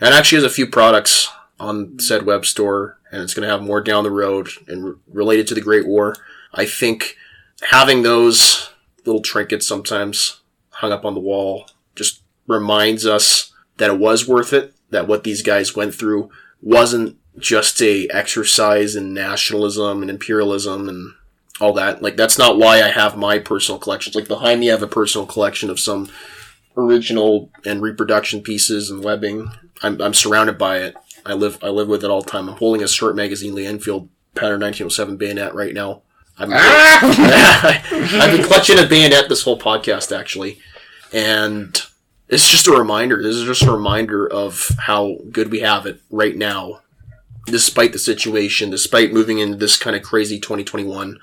And actually has a few products on said web store, and it's going to have more down the road and re- related to the Great War. I think having those little trinkets sometimes hung up on the wall just reminds us that it was worth it, that what these guys went through wasn't just a exercise in nationalism and imperialism and all that. Like that's not why I have my personal collections. Like behind me I have a personal collection of some original and reproduction pieces and webbing. I'm, I'm surrounded by it. I live I live with it all the time. I'm holding a short magazine Lee Enfield pattern 1907 bayonet right now. I'm, I've been clutching a bayonet this whole podcast actually, and it's just a reminder. This is just a reminder of how good we have it right now, despite the situation, despite moving into this kind of crazy 2021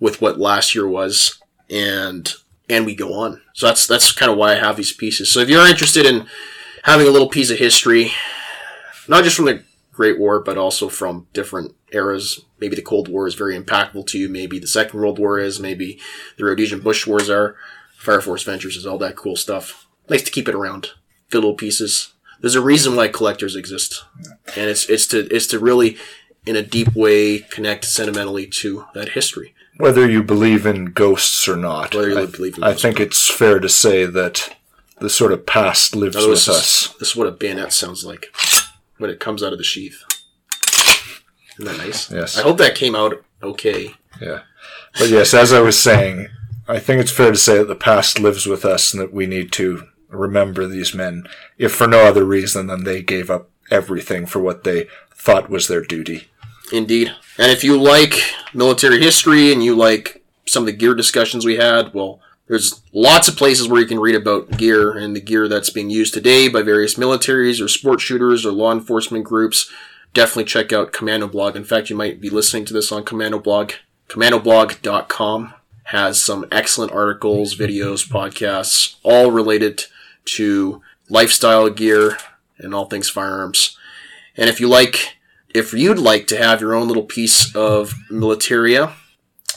with what last year was, and and we go on. So that's that's kind of why I have these pieces. So if you're interested in having a little piece of history, not just from the Great War, but also from different eras. Maybe the Cold War is very impactful to you. Maybe the Second World War is. Maybe the Rhodesian Bush Wars are. Fire Force Ventures is all that cool stuff. Nice to keep it around. Good little pieces. There's a reason why collectors exist, and it's it's to it's to really, in a deep way, connect sentimentally to that history. Whether you believe in ghosts or not, Whether you I, believe in I think it's fair to say that the sort of past lives with us. is, this is what a bayonet sounds like when it comes out of the sheath. Isn't that nice? Yes. I hope that came out okay. Yeah. But yes, as I was saying, I think it's fair to say that the past lives with us and that we need to remember these men, if for no other reason than they gave up everything for what they thought was their duty. Indeed. And if you like military history and you like some of the gear discussions we had, well, there's lots of places where you can read about gear and the gear that's being used today by various militaries or sport shooters or law enforcement groups. Definitely check out Commando Blog. In fact, you might be listening to this on Commando Blog. CommandoBlog.com has some excellent articles, videos, podcasts, all related to lifestyle gear and all things firearms. And if you like, if you'd like to have your own little piece of militaria,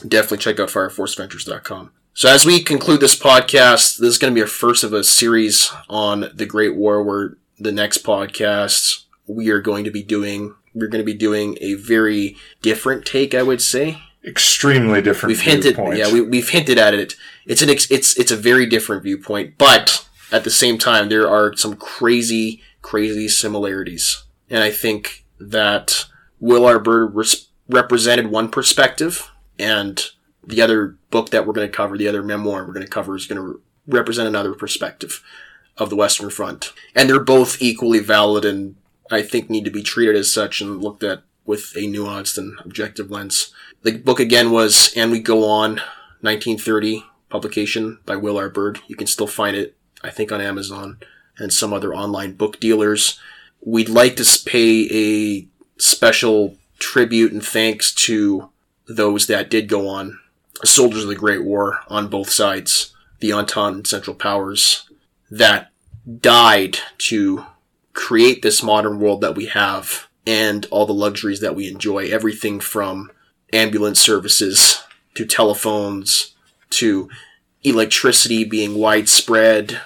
definitely check out fireforceventures.com. So as we conclude this podcast, this is going to be our first of a series on the Great War where the next podcast we are going to be doing, we're going to be doing a very different take, I would say. Extremely different We've hinted, viewpoint. yeah, we, we've hinted at it. It's an, ex, it's, it's a very different viewpoint, but at the same time, there are some crazy, crazy similarities. And I think that Will R. Bird res- represented one perspective, and the other book that we're going to cover, the other memoir we're going to cover, is going to represent another perspective of the Western Front. And they're both equally valid and I think need to be treated as such and looked at with a nuanced and objective lens. The book again was And We Go On, 1930 publication by Will R. Bird. You can still find it, I think, on Amazon and some other online book dealers. We'd like to pay a special tribute and thanks to those that did go on, soldiers of the Great War on both sides, the Entente and Central Powers, that died to create this modern world that we have and all the luxuries that we enjoy. Everything from ambulance services to telephones to electricity being widespread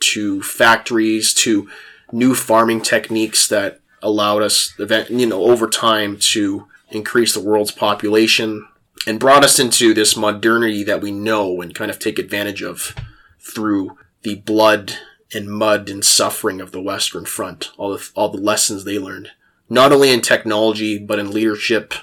to factories to new farming techniques that allowed us you know over time to increase the world's population and brought us into this modernity that we know and kind of take advantage of through the blood and mud and suffering of the Western Front, all the all the lessons they learned, not only in technology but in leadership,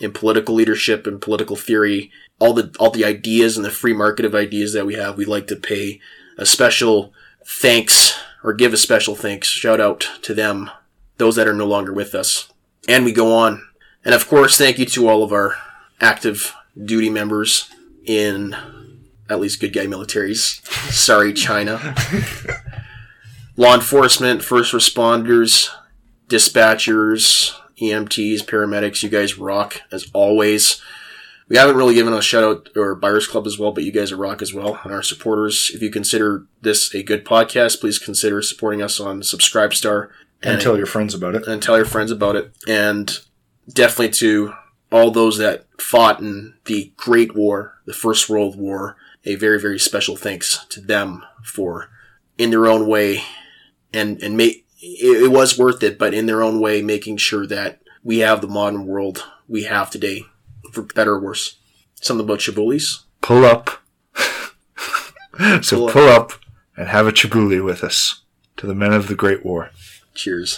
in political leadership and political theory, all the all the ideas and the free market of ideas that we have. We like to pay a special thanks or give a special thanks, shout out to them, those that are no longer with us. And we go on. And of course, thank you to all of our active duty members in at least good guy militaries. Sorry, China. Law enforcement, first responders, dispatchers, EMTs, paramedics, you guys rock as always. We haven't really given a shout out or Buyers Club as well, but you guys are rock as well. And our supporters, if you consider this a good podcast, please consider supporting us on Subscribestar And tell your friends about it. and tell your friends about it. And definitely to all those that fought in the Great War, the First World War, a very, very special thanks to them for, in their own way, and, and make, it, it was worth it, but in their own way, making sure that we have the modern world we have today, for better or worse. Something about Chibulis. Pull up. so Pull up. pull up and have a chibuli with us to the men of the Great War. Cheers.